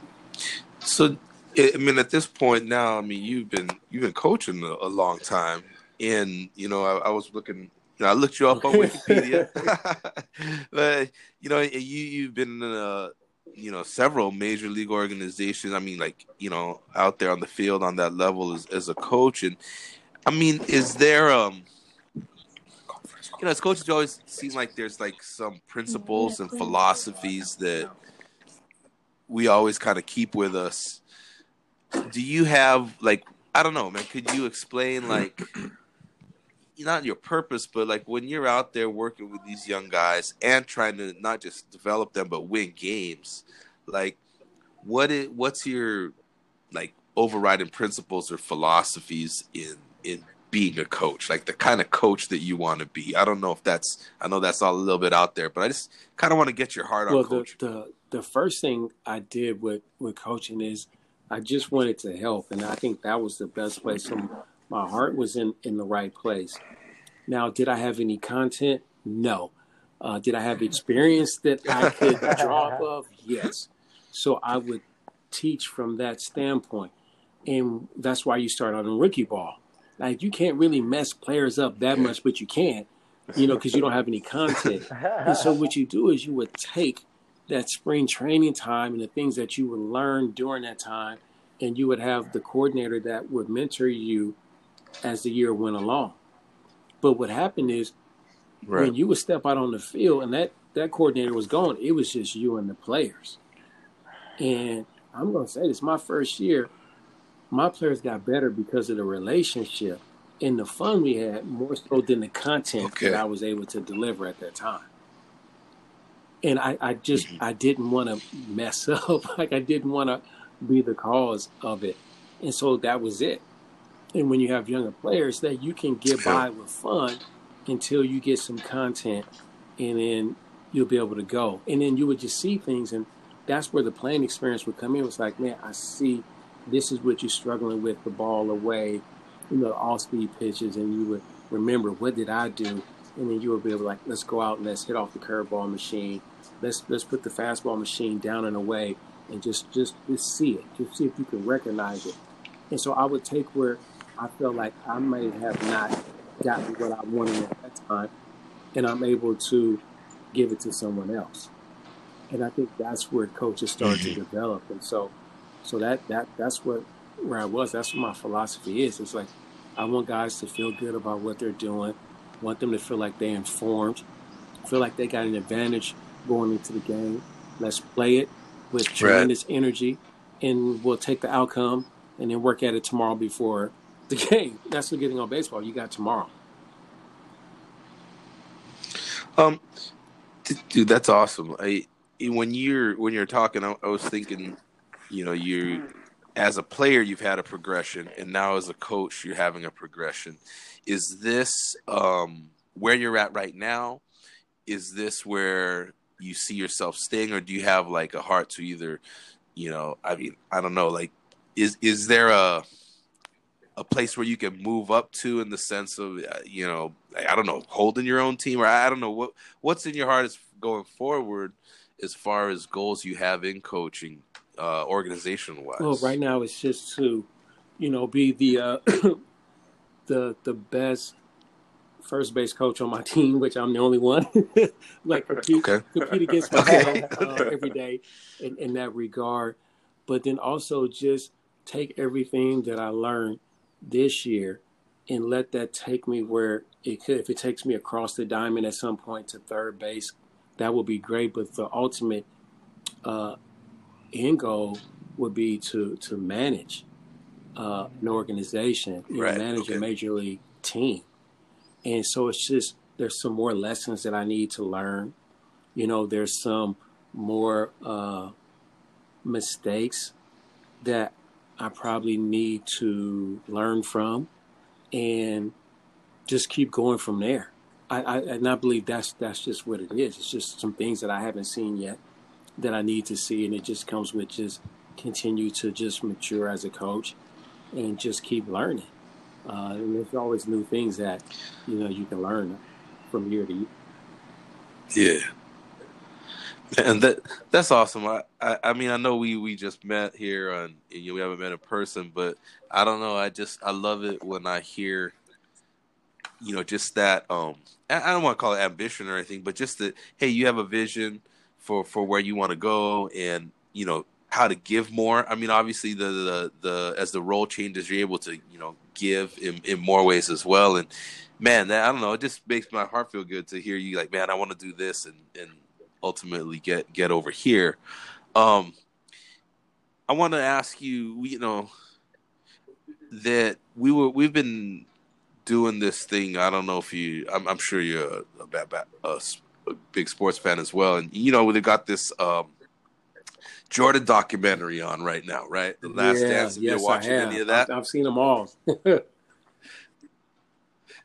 So I mean, at this point now, I mean, you've been you've been coaching a, a long time, and you know, I, I was looking. You know, I looked you up on Wikipedia, [LAUGHS] [LAUGHS] but you know, you you've been in a you know several major league organizations. I mean, like you know, out there on the field on that level as as a coach, and I mean, is there um you know, as coaches, you always seem like there's like some principles and philosophies that we always kind of keep with us do you have like I don't know, man? Could you explain like not your purpose, but like when you're out there working with these young guys and trying to not just develop them but win games, like what is what's your like overriding principles or philosophies in in being a coach, like the kind of coach that you want to be. I don't know if that's I know that's all a little bit out there, but I just kind of want to get your heart well, on coaching. The, the the first thing I did with with coaching is I just wanted to help, and I think that was the best place. So my heart was in in the right place. Now, did I have any content? No. Uh, did I have experience that I could [LAUGHS] draw off of? Yes. So I would teach from that standpoint, and that's why you start on rookie ball. Like you can't really mess players up that much, but you can't, you know, because you don't have any content. And so what you do is you would take that spring training time and the things that you would learn during that time, and you would have the coordinator that would mentor you as the year went along. But what happened is Right. when you would step out on the field and that that coordinator was gone, it was just you and the players. And I'm gonna say this: my first year, my players got better because of the relationship and the fun we had, more so than the content Okay. that I was able to deliver at that time. And I, I just mm-hmm. I didn't want to mess [LAUGHS] up, like I didn't want to be the cause of it, and so that was it. And when you have younger players, that you can get by with fun until you get some content, and then you'll be able to go. And then you would just see things, and that's where the playing experience would come in. It was like, man, I see this is what you're struggling with the ball away, you know, all speed pitches, and you would remember what did I do, and then you would be able to like, let's go out and let's hit off the curveball machine, let's let's put the fastball machine down and away, and just just just see it, just see if you can recognize it. And so I would take where I felt like I may have not gotten what I wanted at that time, and I'm able to give it to someone else. And I think that's where coaches start to mm-hmm. develop. And so, so that that that's what where I was. That's what my philosophy is. It's like I want guys to feel good about what they're doing. Want them to feel like they're informed, feel like they got an advantage going into the game. Let's play it with tremendous energy, and we'll take the outcome and then work at it tomorrow before the [LAUGHS] game. That's the getting on baseball. You got tomorrow. Um, d- dude, that's awesome. I when you're when you're talking, I, I was thinking, you know, you as a player you've had a progression, and now as a coach you're having a progression. Is this um where you're at right now? Is this where you see yourself staying, or do you have like a heart to either, you know, I mean, I don't know, like, is is there a a place where you can move up to in the sense of uh, you know I don't know holding your own team or I don't know what what's in your heart is going forward as far as goals you have in coaching uh organization wise Well, right now it's just to, you know, be the uh, [COUGHS] the the best first base coach on my [LAUGHS] team, which I'm the only one. [LAUGHS] like compete, Okay. compete against Okay. myself uh, every day in, in that regard. But then also just take everything that I learned this year and let that take me where it could. If it takes me across the diamond at some point to third base, that would be great. But the ultimate uh, end goal would be to to manage uh, an organization, Right, manage okay. a major league team, and so it's just there's some more lessons that I need to learn. You know, there's some more uh, mistakes that I probably need to learn from, and just keep going from there. I, I and I believe that's that's just what it is. It's just some things that I haven't seen yet that I need to see, and it just comes with just continue to just mature as a coach and just keep learning. Uh, and there's always new things that you know you can learn from year to year. Yeah. And that that's awesome. I, I I mean I know we we just met here on and you we haven't met in person, but I don't know. I just I love it when I hear you know just that um I I don't want to call it ambition or anything, but just that hey, you have a vision for for where you want to go and you know how to give more. I mean, obviously the the, the as the role changes, you're able to you know give in, in more ways as well. And man, that, I don't know, it just makes my heart feel good to hear you like, man, I want to do this and and ultimately get get over here. Um, I want to ask you, you know, that we were we've been doing this thing. I don't know if you, I'm, I'm sure you're a, a, a a big sports fan as well, and you know they got this um, Jordan documentary on right now, right? The Last Dance. Have yes, been watching any of that? I've, I've seen them all. [LAUGHS]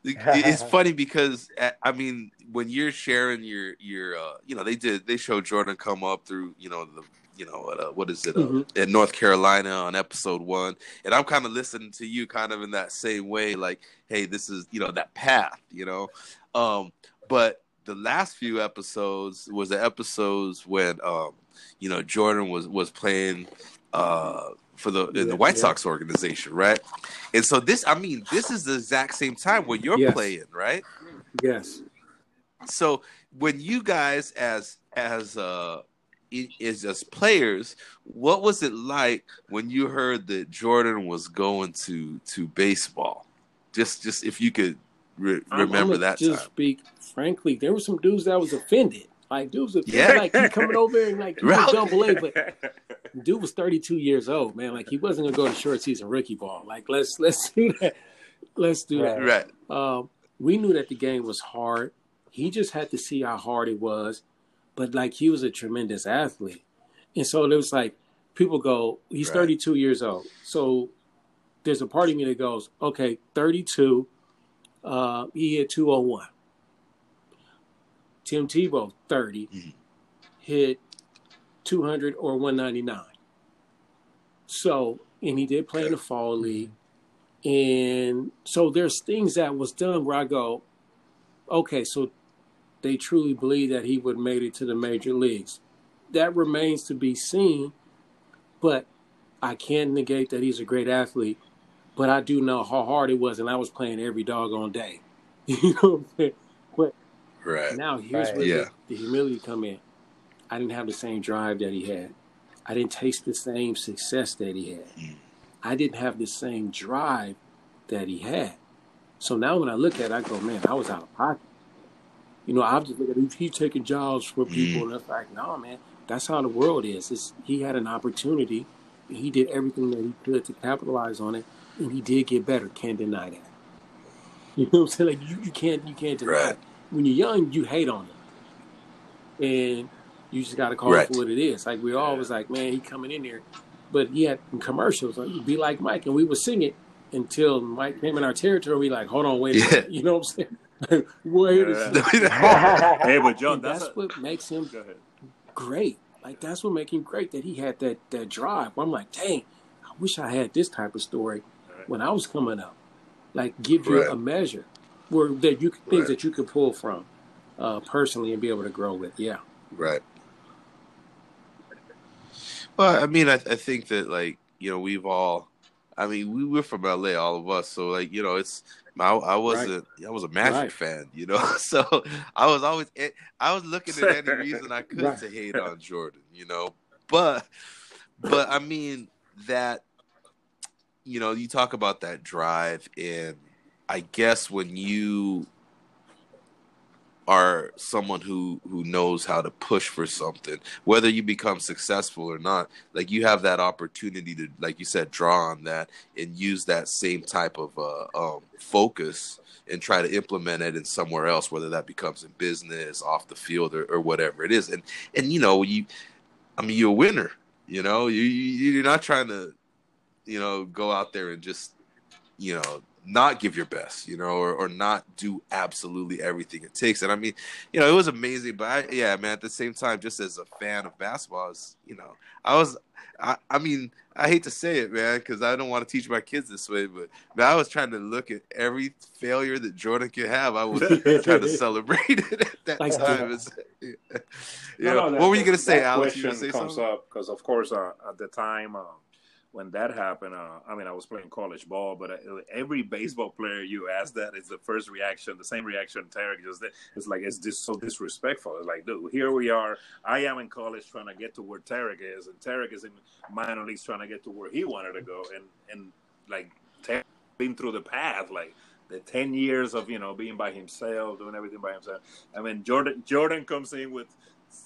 it's funny because I mean when you're sharing your your uh, you know they did they showed Jordan come up through you know the you know uh, what is it uh, Mhm. in North Carolina on episode one, and I'm kind of listening to you kind of in that same way, like hey this is you know that path you know, um, but the last few episodes was the episodes when um, you know Jordan was was playing uh, for the in the White yeah. Sox organization, right? And so this, I mean, this is the exact same time when you're Yes. playing, right? Yes. So when you guys as as uh is as players, what was it like when you heard that Jordan was going to to baseball? Just just if you could re- remember that just time. speak frankly. There were some dudes that was offended. Like dudes, was Yeah. like he coming over and like he Right. was double A, but [LAUGHS] dude was 32 years old, man. Like he wasn't gonna go to short season rookie ball. Like let's let's [LAUGHS] do that. Let's do that. Right. Um, we knew that the game was hard. He just had to see how hard it was. But like he was a tremendous athlete. And so it was like people go, he's Right. 32 years old. So there's a part of me that goes, okay, 32, uh, he hit 201. Tim Tebow, 30, Mhm. hit 200 or 199. So, and he did play in the fall league. And so there's things that was done where I go, okay, so they truly believe that he would have made it to the major leagues. That remains to be seen, but I can't negate that he's a great athlete. But I do know how hard it was, and I was playing every doggone day. [LAUGHS] You know what I'm saying? But Right. now here's Right. where Yeah. the, the humility come in. I didn't have the same drive that he had. I didn't taste the same success that he had. Mm. I didn't have the same drive that he had. So now when I look at it, I go, man, I was out of pocket. You know, I'm just looking at he's taking jobs for people, and it's like, no, man, that's how the world is. It's, he had an opportunity. He did everything that he could to capitalize on it, and he did get better. Can't deny that. [LAUGHS] You know what I'm saying? Like you, you can't you can't deny Right. it. When you're young, you hate on it, and you just got to call Right. it for what it is. Like we always like, man, he coming in here, but he had in commercials. Like, be like Mike, and we would sing it until Mike came in our territory. We like, hold on, wait, a Yeah. minute. [LAUGHS] you know what I'm saying? [LAUGHS] wait a Yeah. second. [LAUGHS] hey, but John, that's, that's a, what makes him great. Like that's what makes him great. That he had that that drive. I'm like, dang, I wish I had this type of story when I was coming up. Like give you Right. a measure where that you things Right. that you could pull from uh, personally and be able to grow with. Yeah. Right. Well, I mean, I, I think that like you know we've all, I mean, we were from LA, all of us. So like you know, it's I, I wasn't, I was a Magic Right. fan, you know. [LAUGHS] So I was always, eh, I was looking at any [LAUGHS] reason I could Right. to hate on Jordan, you know. But, but I mean that, you know, you talk about that drive, and I guess when you are someone who who knows how to push for something whether you become successful or not like you have that opportunity to like you said draw on that and use that same type of uh, um, focus and try to implement it in somewhere else whether that becomes in business off the field or, or whatever it is. And and you know you i mean you're a winner you know? You you- you're not trying to you know go out there and just you know not give your best you know or, or not do absolutely everything it takes. And i mean you know it was amazing but I, yeah man at the same time just as a fan of basketball is you know i was i, I mean i hate to say it man because i don't want to teach my kids this way but man, i was trying to look at every failure that jordan could have. I was [LAUGHS] trying to celebrate it at that Like- time. It's- you No, know, no, that- what were you gonna say alex? You question gonna say comes something? up because, of course, uh, at the time uh, when that happened, uh, I mean, I was playing college ball, but uh, every baseball player you ask that is the first reaction, the same reaction Tarrik just did. It's like it's just so disrespectful. It's like, dude, here we are. I am in college trying to get to where Tarrik is, and Tarrik is in minor leagues trying to get to where he wanted to go, and and like Tarrik been through the path, like the ten years of you know being by himself, doing everything by himself. I mean, Jordan Jordan comes in with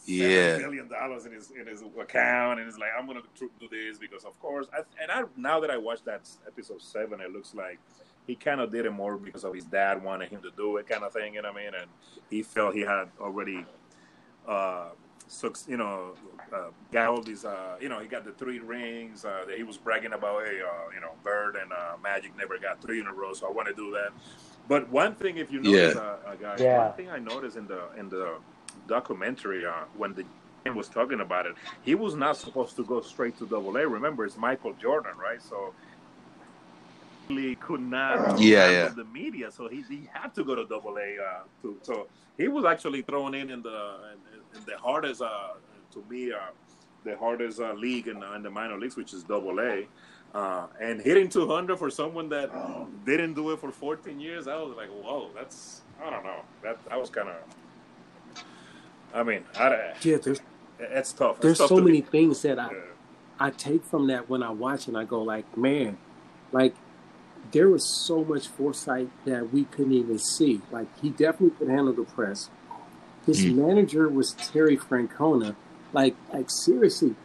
Yeah. seven million dollars in his in his account, and it's like I'm gonna do this because, of course, I, and I now that I watched that episode seven, it looks like he kind of did it more because of his dad wanted him to do it, kind of thing. You know what I mean? And he felt he had already, uh, suc- you know, uh, got all these, uh, you know, he got the three rings uh, that he was bragging about. Hey, uh, you know, Bird and uh, Magic never got three in a row, so I want to do that. But one thing, if you notice, Yeah. uh, uh, guys, Yeah. one thing I noticed in the in the documentary uh, when the was talking about it, he was not supposed to go straight to Double A. Remember, it's Michael Jordan, right? So he could not Yeah, handle yeah. the media, so he, he had to go to Double A. Uh, to, so he was actually thrown in in the in, in the hardest, uh, to me, uh, the hardest uh, league in, the- in the minor leagues, which is Double A. Uh, and hitting 200 for someone that didn't do it for 14 years, I was like, whoa, that's I don't know. That I was kind of. I mean, I, Yeah, there's it's tough. It's there's tough so to many be- things that I yeah. I take from that when I watch and I go like, man, like there was so much foresight that we couldn't even see. Like he definitely could handle the press. His Mm. manager was Terry Francona. Like, like seriously,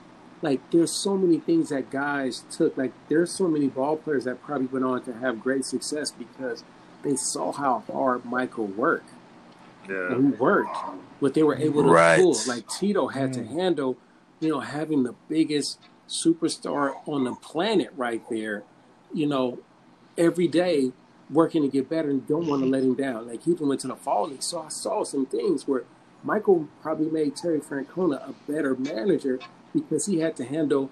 like there's so many things that guys took. Like there's so many ball players that probably went on to have great success because they saw how hard Michael worked yeah. and worked, but they were able to Right. pull. Like Tito had to mm. handle, you know, having the biggest superstar on the planet right there, you know, every day working to get better and don't want to let him down. Like he even went to the fall league. So I saw some things where Michael probably made Terry Francona a better manager because he had to handle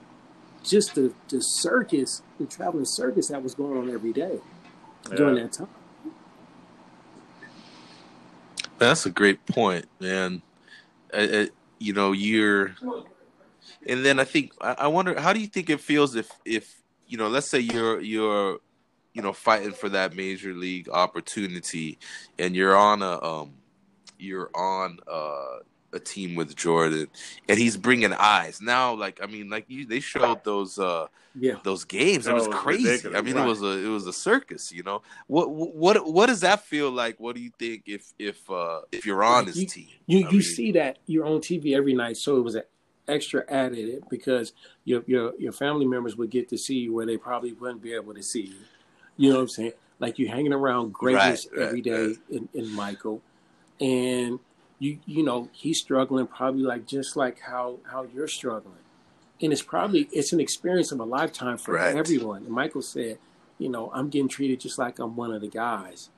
just the, the circus, the traveling circus that was going on every day during that time. That's a great point, man. Uh, you know, you're, and then I think I, I wonder how do you think it feels if if you know, let's say you're you're, you know, fighting for that major league opportunity, and you're on a um, you're on uh, a team with Jordan, and he's bringing eyes now. Like I mean, like you, they showed those. uh Yeah. those games. It Oh, was crazy. ridiculous. I mean, Right. it was a it was a circus. You know what what what does that feel like? What do you think if if uh if you're on his You- team? You I you mean- see that you're on TV every night, so it was an extra added because your your your family members would get to see you where they probably wouldn't be able to see you. You know what I'm saying? Like you're hanging around greatness Right, right, every day in, in Michael, and you you know he's struggling probably like just like how how you're struggling, and it's probably it's an experience of a lifetime for Right. everyone. And Michael said, you know, I'm getting treated just like I'm one of the guys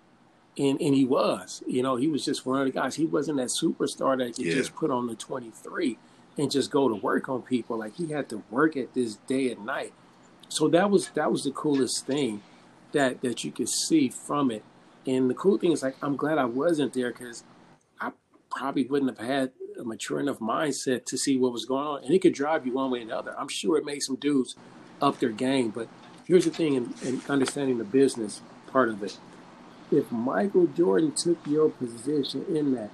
and and he was, you know, he was just one of the guys. He wasn't that superstar that could Yeah. just put on the twenty three and just go to work on people. Like he had to work at this day and night. So that was that was the coolest thing that that you could see from it. And the cool thing is like I'm glad I wasn't there because probably wouldn't have had a mature enough mindset to see what was going on. And it could drive you one way or another. I'm sure it made some dudes up their game. But here's the thing in, in understanding the business part of it if Michael Jordan took your position in that,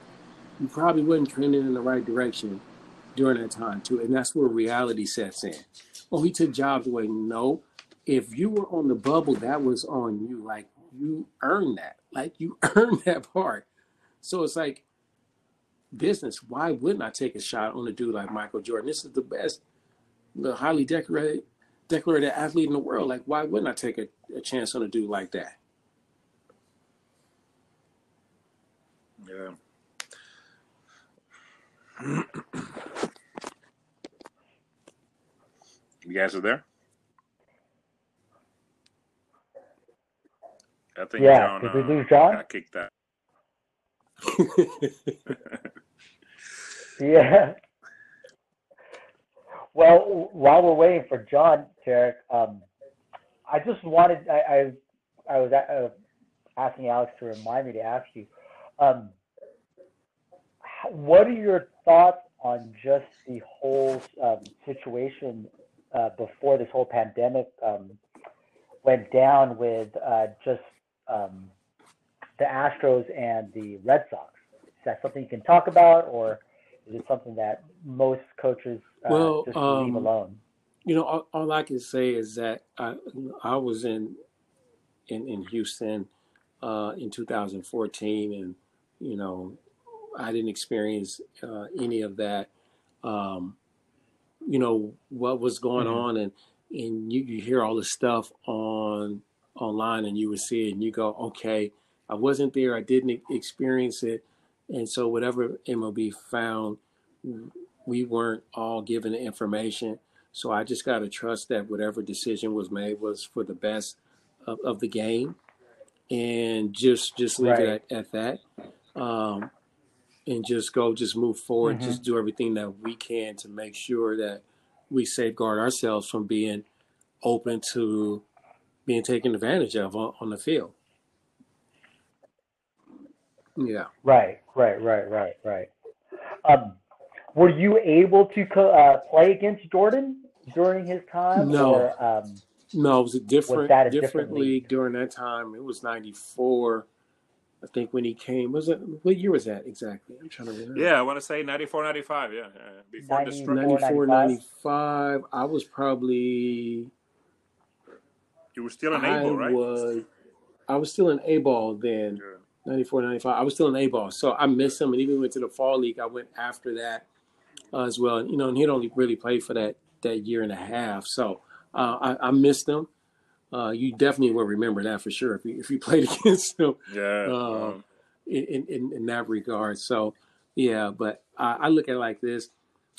you probably wouldn't trending in the right direction during that time too. And that's where reality sets in. Oh, he took jobs away. No. If you were on the bubble, that was on you. Like you earned that. Like you [LAUGHS] earned that part. So it's like business. Why wouldn't I take a shot on a dude like Michael Jordan? This is the best, the highly decorated, decorated athlete in the world. Like, why wouldn't I take a, a chance on a dude like that? Yeah. you guys are there? I think Yeah, John, did we uh, lose John? got kicked out. Yeah. Well, while we're waiting for John, Tarrik, um, I just wanted, I, I, I was uh, asking Alex to remind me to ask you, um, what are your thoughts on just the whole um, situation uh, before this whole pandemic um, went down with uh, just um, the Astros and the Red Sox? Is that something you can talk about, or is it something that most coaches uh, Well, just um, leave alone? You know, all, all I can say is that I I was in in in Houston uh, in 2014, and you know, I didn't experience uh, any of that. Um, you know what was going Mhm. on, and and you, you hear all the stuff on online, and you would see it, and you go, okay, I wasn't there, I didn't experience it, and so whatever MLB found, we weren't all given the information. So I just got to trust that whatever decision was made was for the best of, of the game. and just just leave Right. it at, at that. Um, and just go, just move forward, Mhm. just do everything that we can to make sure that we safeguard ourselves from being open to being taken advantage of on, on the field. Yeah. Right, right, right, right, right. Um, were you able to co- uh, play against Jordan during his time? No. Or, um, No, it was a different, that a different, different league league? during that time. It was '94, I think, when he came. Was it what year was that exactly? I'm trying to remember. Yeah, I want to say 94, 95. Yeah, uh, before the 90 strike. 94, 95. 95. I was probably You were still an A ball, right? was I was still in A ball then. Yeah. 94, 95. I was still in A ball. So I missed him and even went to the fall league. I went after that uh, as well. And, you know, and he'd only really played for that that year and a half. So uh, I, I missed him. Uh, you definitely will remember that for sure if you if you [LAUGHS] played against him Yeah. Uh, um, in, in, in that regard. So, yeah, but I, I look at it like this.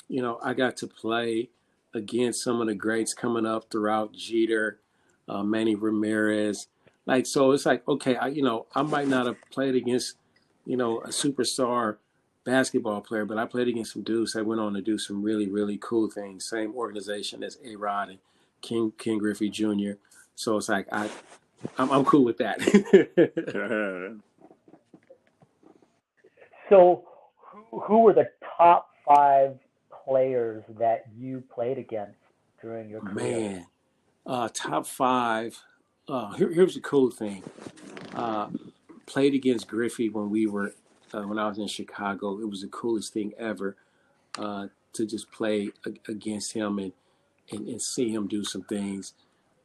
You know, I got to play against some of the greats coming up throughout Jeter, uh, Manny Ramirez. Like, so it's like, okay, I, you know, I might not have played against, you know, a superstar basketball player, but I played against some dudes that went on to do some really, really cool things. Same organization as A Rod and King King Griffey Jr. So it's like I, I'm, I'm cool with that. [LAUGHS] so, who, who were the top five players that you played against during your career? Man, uh, top five. Uh, here, here's the cool thing. Uh, played against Griffey when we were uh, when I was in Chicago. It was the coolest thing ever uh, to just play a- against him and, and and see him do some things.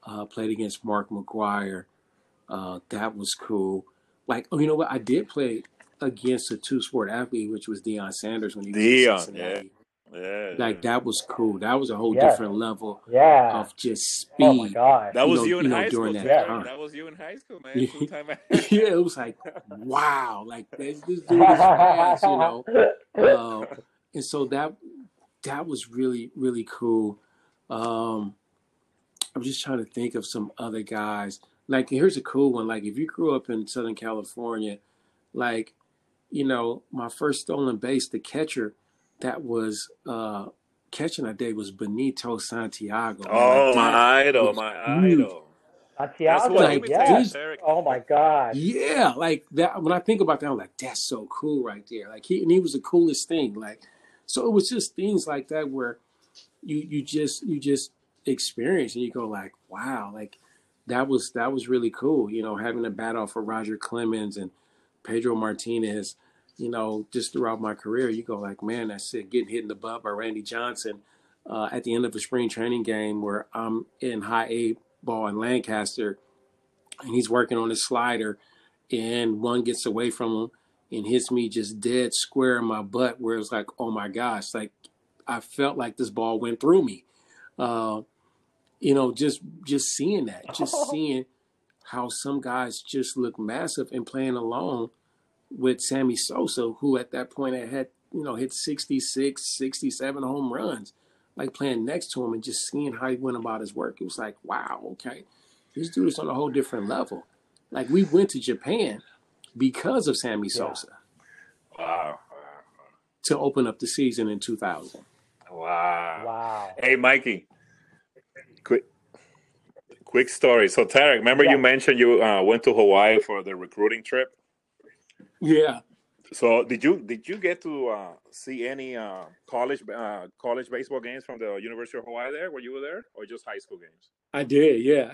Uh, played against Mark McGwire. Uh, that was cool. Like, oh, you know what? I did play against a two sport athlete, which was Deion Sanders when he was in Cincinnati. Yeah. Like that was cool. That was a whole Yeah. different level Yeah. of just speed. Oh my gosh. That you was know- you in you know, high school. that Terry. time. That was you in high school, man. Yeah. Full-time. [LAUGHS] [LAUGHS] yeah, it was like wow, like this, this [LAUGHS] dude is fast, you know. Uh, and so that that was really really cool. Um, I'm just trying to think of some other guys. Like here's a cool one. Like if you grew up in Southern California, like you know my first stolen base, the catcher that was uh, catching that day was Benito Santiago. Oh, like, my idol, was my huge. idol. Santiago, what Like, yes. dude, Oh my God. Yeah, like that. When I think about that, I'm like, that's so cool right there. Like he and he was the coolest thing. Like, so it was just things like that where you you just you just experience and you go like, wow, like that was that was really cool. You know, having a battle for Roger Clemens and Pedro Martinez. You know, just throughout my career, you go like, man, that's it. Getting hit in the butt by Randy Johnson uh, at the end of a spring training game where I'm in high A ball in Lancaster and he's working on his slider, and one gets away from him and hits me just dead square in my butt, where it's like, oh my gosh, like I felt like this ball went through me. Uh, you know, just just seeing that, just [LAUGHS] seeing how some guys just look massive and playing alone with Sammy Sosa, who at that point had, had you know hit 66, 67 home runs, like playing next to him and just seeing how he went about his work. It was like, wow, okay, this dude is on a whole different level. Like we went to Japan because of Sammy Yeah. Sosa Wow. to open up the season in 2000. Wow. Wow. Hey, Mikey. Quick, quick story. So, Tarrik, remember Yeah. you mentioned you uh, went to Hawaii for the recruiting trip. Yeah. So, did you did you get to uh, see any uh, college uh, college baseball games from the University of Hawaii there? Were you were there, or just high school games? I did, yeah.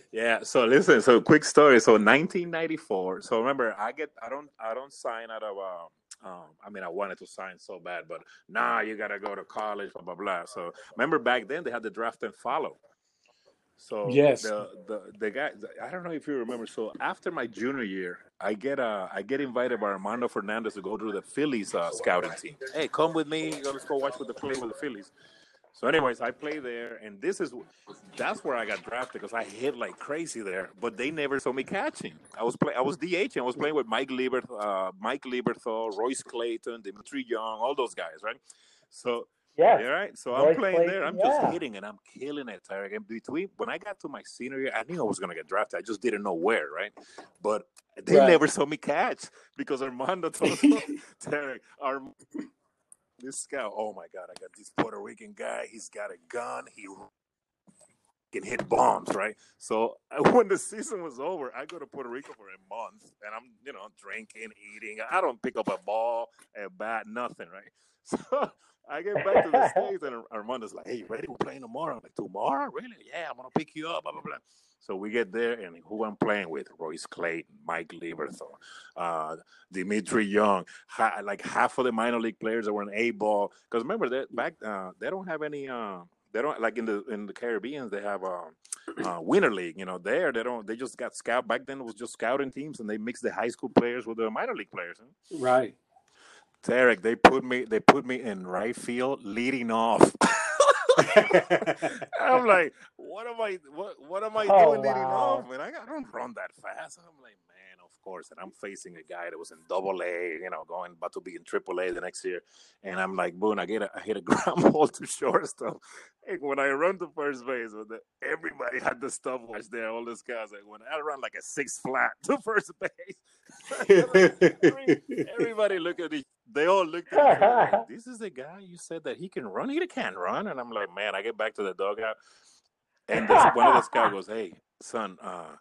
[LAUGHS] Yeah. So listen. So quick story. So 1994. So remember, I get I don't I don't sign out of uh, um. I mean, I wanted to sign so bad, but nah, you gotta go to college. Blah blah blah. So remember back then they had the draft and follow. So Yes. the the the guy I don't know if you remember. So after my junior year, I get uh I get invited by Armando Fernandez to go to the Phillies uh, scouting team. Hey, come with me. Let's go watch with the play with the Phillies. So, anyways, I play there, and this is that's where I got drafted because I hit like crazy there. But they never saw me catching. I was play I was DH and I was playing with Mike Lieberth, uh, Mike Lieberthal, Royce Clayton, Dmitri Young, all those guys, right? So Yeah. All right. So I'm playing there. I'm Clayton, just hitting and I'm killing it, Tarrik. And between when I got to my senior year, I knew I was gonna get drafted. I just didn't know where, right? But they Right. never saw me catch because Armando told me, Tarrik, our this guy, oh my god, I got this Puerto Rican guy. He's got a gun. He can hit bombs, right? So uh, [LAUGHS] when the season was over, I go to Puerto Rico for a month, and I'm, you know, drinking, eating. I don't pick up a ball, a bat, nothing, right? [LAUGHS] So I get back to the [LAUGHS] states, and Armando's like, "Hey, you ready? We're playing tomorrow." I'm like, "Tomorrow? Really? Yeah, I'm gonna pick you up." Blah blah blah. So we get there, and who I'm playing with? Royce Clayton, Mike Lieberthal, uh, Dmitri Young, ha- like half of the minor league players that were in A ball. Because remember that back, uh, they don't have any. Uh, they don't like in the in the Caribbean. They have a uh, winter league. You know, there they don't. They just got scout. Back then it was just scouting teams, and they mixed the high school players with the minor league players. Huh? Right. Derek, they put me. They put me in right field, leading off. [LAUGHS] I'm like, what am I? What what am I Oh, doing leading wow. off? Man, I, I don't run that fast. I'm like, of course. And I'm facing a guy that was in Double A, you know, going about to be in Triple A the next year. And I'm like, boom, I get a, I hit a [LAUGHS] ground ball to shortstop. And when I run to first base, with the, everybody had the stopwatch there. All these guys, like when I run like a six flat to [LAUGHS] first base, [LAUGHS] Every- everybody look at each. They all looked at each other like, This is the guy you said that he can run. He can't run. And I'm like, man, I get back to the dugout, and this, one of the scouts goes, "Hey, son, uh,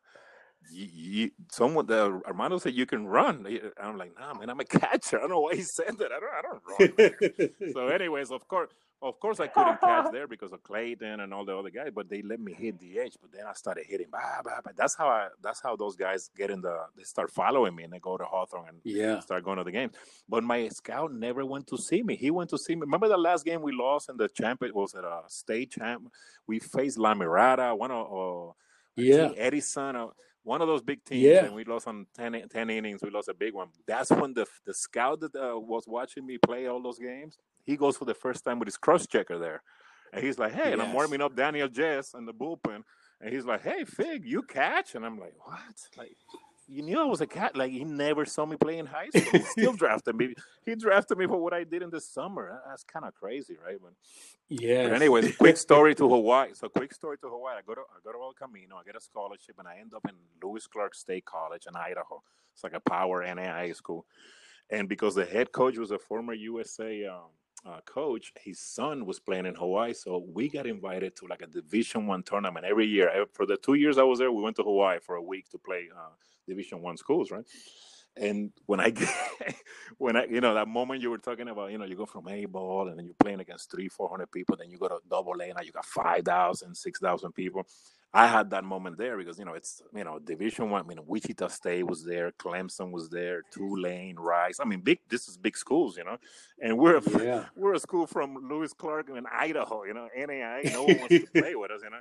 you, you, someone the Armando said you can run." And I'm like, "Nah, man, I'm a [LAUGHS] catcher. I don't know why he said that. I don't, I don't run." so, [LAUGHS] anyways, of course, of course, I couldn't catch [LAUGHS] there because of Clayton and all the other guys, but they let me hit the edge. But then I started hitting. Bah, bah, bah. That's how I. That's how those guys get in the. They start following me and they go to Hawthorne and Yeah. start going to the games. But my scout never went to see me. He went to see me. Remember the last game we lost in the champion? Was it a state champ? We faced La Mirada, one of uh, Yeah. Edison, uh, one of those big teams, Yeah. and we lost on 10, 10 innings. We lost a big one. That's when the the scout that uh, was watching me play all those games, he goes for the first time with his cross checker there, and he's like, "Hey," and I'm warming up Daniel Jess in the bullpen, and he's like, "Hey, Fig, you catch?" And I'm like, "What?" Like. You knew I was a cat. Like he never saw me play in high school. He still [LAUGHS] drafted me. He drafted me for what I did in the summer. That's kind of crazy, right? But Yeah. but anyways, [LAUGHS] quick story to Hawaii. So quick story to Hawaii. I go to I go to El Camino. I get a scholarship, and I end up in Lewis Clark State College in Idaho. It's like a power NAIA school. And because the head coach was a former USA um, uh, coach, his son was playing in Hawaii, so we got invited to like a Division One tournament every year. For the two years I was there, we went to Hawaii for a week to play uh, Division One schools, right? And when I [LAUGHS] get, when I, you know, that moment you were talking about, you know, you go from A ball and then you're playing against three, 400 people, then you go to double A, now you got 5,000, 6,000 people. I had that moment there because, you know, it's, you know, Division One, I mean, Wichita State was there, Clemson was there, Tulane, Rice. I mean, big, this is big schools, you know, and we're, a, Yeah. we're a school from Lewis Clark in Idaho, you know, NAI, no one wants to [LAUGHS] play with us, you know.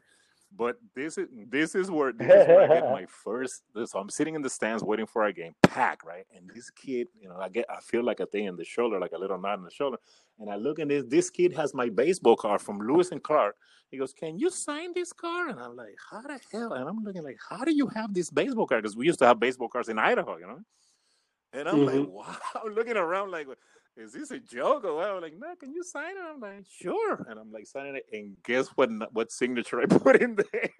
But this is this is where this is where I get my [LAUGHS] first. So I'm sitting in the stands waiting for our game, pack right, and this kid, you know, I get I feel like a thing in the shoulder, like a little knot in the shoulder, and I look and this this kid has my baseball card from Lewis and Clark. He goes, "Can you sign this card?" And I'm like, "How the hell?" And I'm looking like, "How do you have this baseball card?" Because we used to have baseball cards in Idaho, you know. And I'm like, Mhm. [LAUGHS] "Wow!" I'm looking around like, is this a joke or what? I'm like, no, can you sign it? I'm like, sure. And I'm like signing it. And guess what? What signature I [LAUGHS] put in there?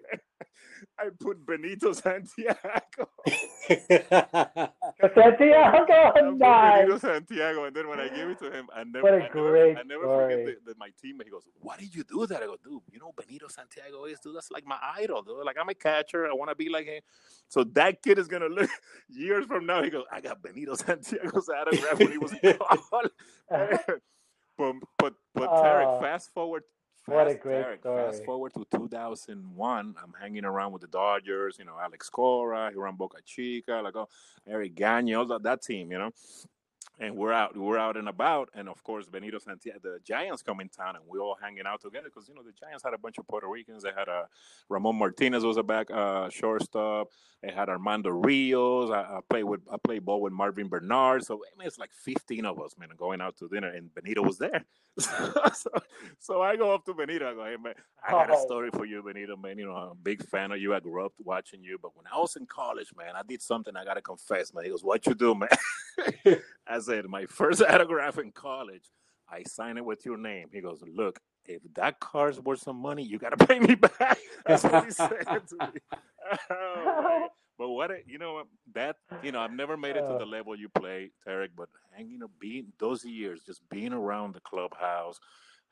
I put Benito Santiago. [LAUGHS] Santiago, [LAUGHS] nice. Benito Santiago. And then when I gave it to him, I never, What a I never, great I never story. forget that my teammate. He goes, "Why did you do that?" I go, "Dude, you know Benito Santiago is dude. That's like my idol, dude. Like I'm a catcher. I want to be like him." So that kid is gonna look [LAUGHS] years from now. He goes, "I got Benito Santiago's autograph when he was college." Uh-huh. but but but Tarrik, fast forward. What a great Tarrik, Fast forward to 2001. I'm hanging around with the Dodgers. You know, Alex Cora, Hiram Bocachica, like oh, Eric Gagne, all that, that team. You know, and we're out we're out and about and of course benito santiago the giants come in town and we're all hanging out together because you know the giants had a bunch of puerto ricans they had a ramon martinez was a back uh shortstop they had armando rios i, I played with i played ball with marvin benard so I mean, it's like 15 of us man going out to dinner and benito was there. [LAUGHS] So, so i go up to benito i go hey man i got a story for you benito man you know i'm a big fan of you i grew up watching you but when i was in college man i did something i gotta confess man. He goes what you do man? [LAUGHS] I said my first [LAUGHS] autograph in college I sign it with your name. He goes, look, if that car's worth some money, you got to [LAUGHS] pay me back. [LAUGHS] That's what he said to me. Oh, but what a, you know that you know I've never made it to uh. the level you play, Tarrik. But hanging, up being those years, just being around the clubhouse,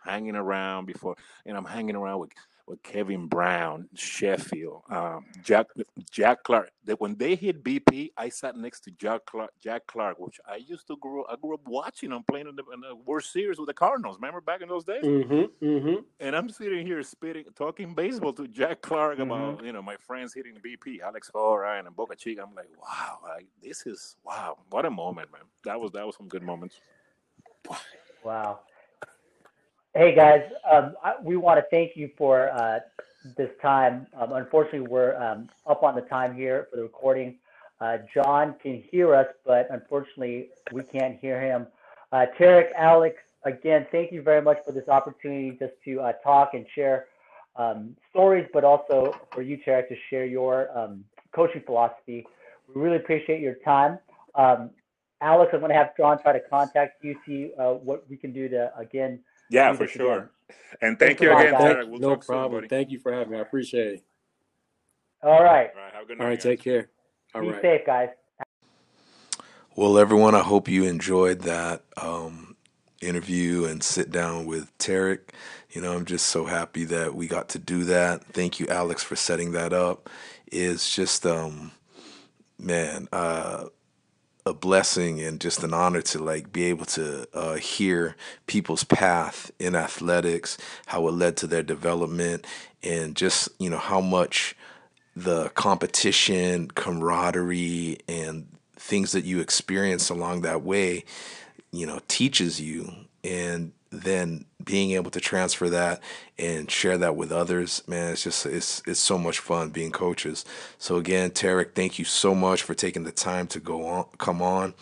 hanging around before, and I'm hanging around with with Kevin Brown, Sheffield, um, Jack Jack Clark. That when they hit BP, I sat next to Jack Clark, Jack Clark, which I used to grow. I grew up watching them playing in the, in the World Series with the Cardinals. Remember back in those days? Mm-hmm, mm-hmm. And I'm sitting here spitting, talking baseball to Jack Clark mm-hmm. about you know my friends hitting BP, Alex Cora and Bocachica. I'm like, wow, like, this is wow, what a moment, man. That was that was some good moments. Wow. Hey guys, um, I, we want to thank you for uh, this time. Um, unfortunately, we're um, up on the time here for the recording. Uh, John can hear us, but unfortunately, we can't hear him. Uh, Tarrik, Alex, again, thank you very much for this opportunity just to uh, talk and share um, stories, but also for you, Tarrik, to share your um, coaching philosophy. We really appreciate your time. Um, Alex, I'm going to have John try to contact you, see uh, what we can do to, again, yeah, for sure. Again. And thank you again, Tarrik. We'll no problem. Soon, thank you for having me. I appreciate it. All right. All right. Have a good night. All right. Guys. Take care. All Be right. safe, guys. Well, everyone, I hope you enjoyed that um, interview and sit down with Tarrik. You know, I'm just so happy that we got to do that. Thank you, Alex, for setting that up. It's just, um, man, uh, a blessing and just an honor to like be able to uh, hear people's path in athletics, how it led to their development, and just you know how much the competition, camaraderie, and things that you experience along that way, you know, teaches you. And then being able to transfer that and share that with others, man, it's just it's it's so much fun being coaches. So again, Tarrik, thank you so much for taking the time to go on, come on,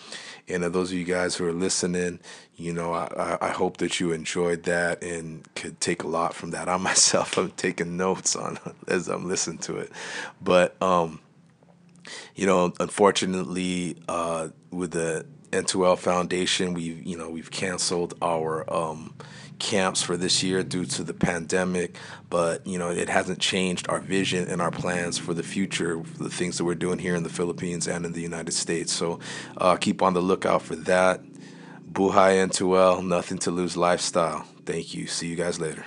and those of you guys who are listening, you know, I, I hope that you enjoyed that and could take a lot from that. I [LAUGHS] myself, I'm taking notes on [LAUGHS] as I'm listening to it, but um, you know, unfortunately, uh, with the N2L Foundation, we've you know we've canceled our um, camps for this year due to the pandemic, but you know it hasn't changed our vision and our plans for the future, for the things that we're doing here in the Philippines and in the United States. So uh, keep on the lookout for that. Buhay N2L, nothing to lose lifestyle. Thank you. See you guys later.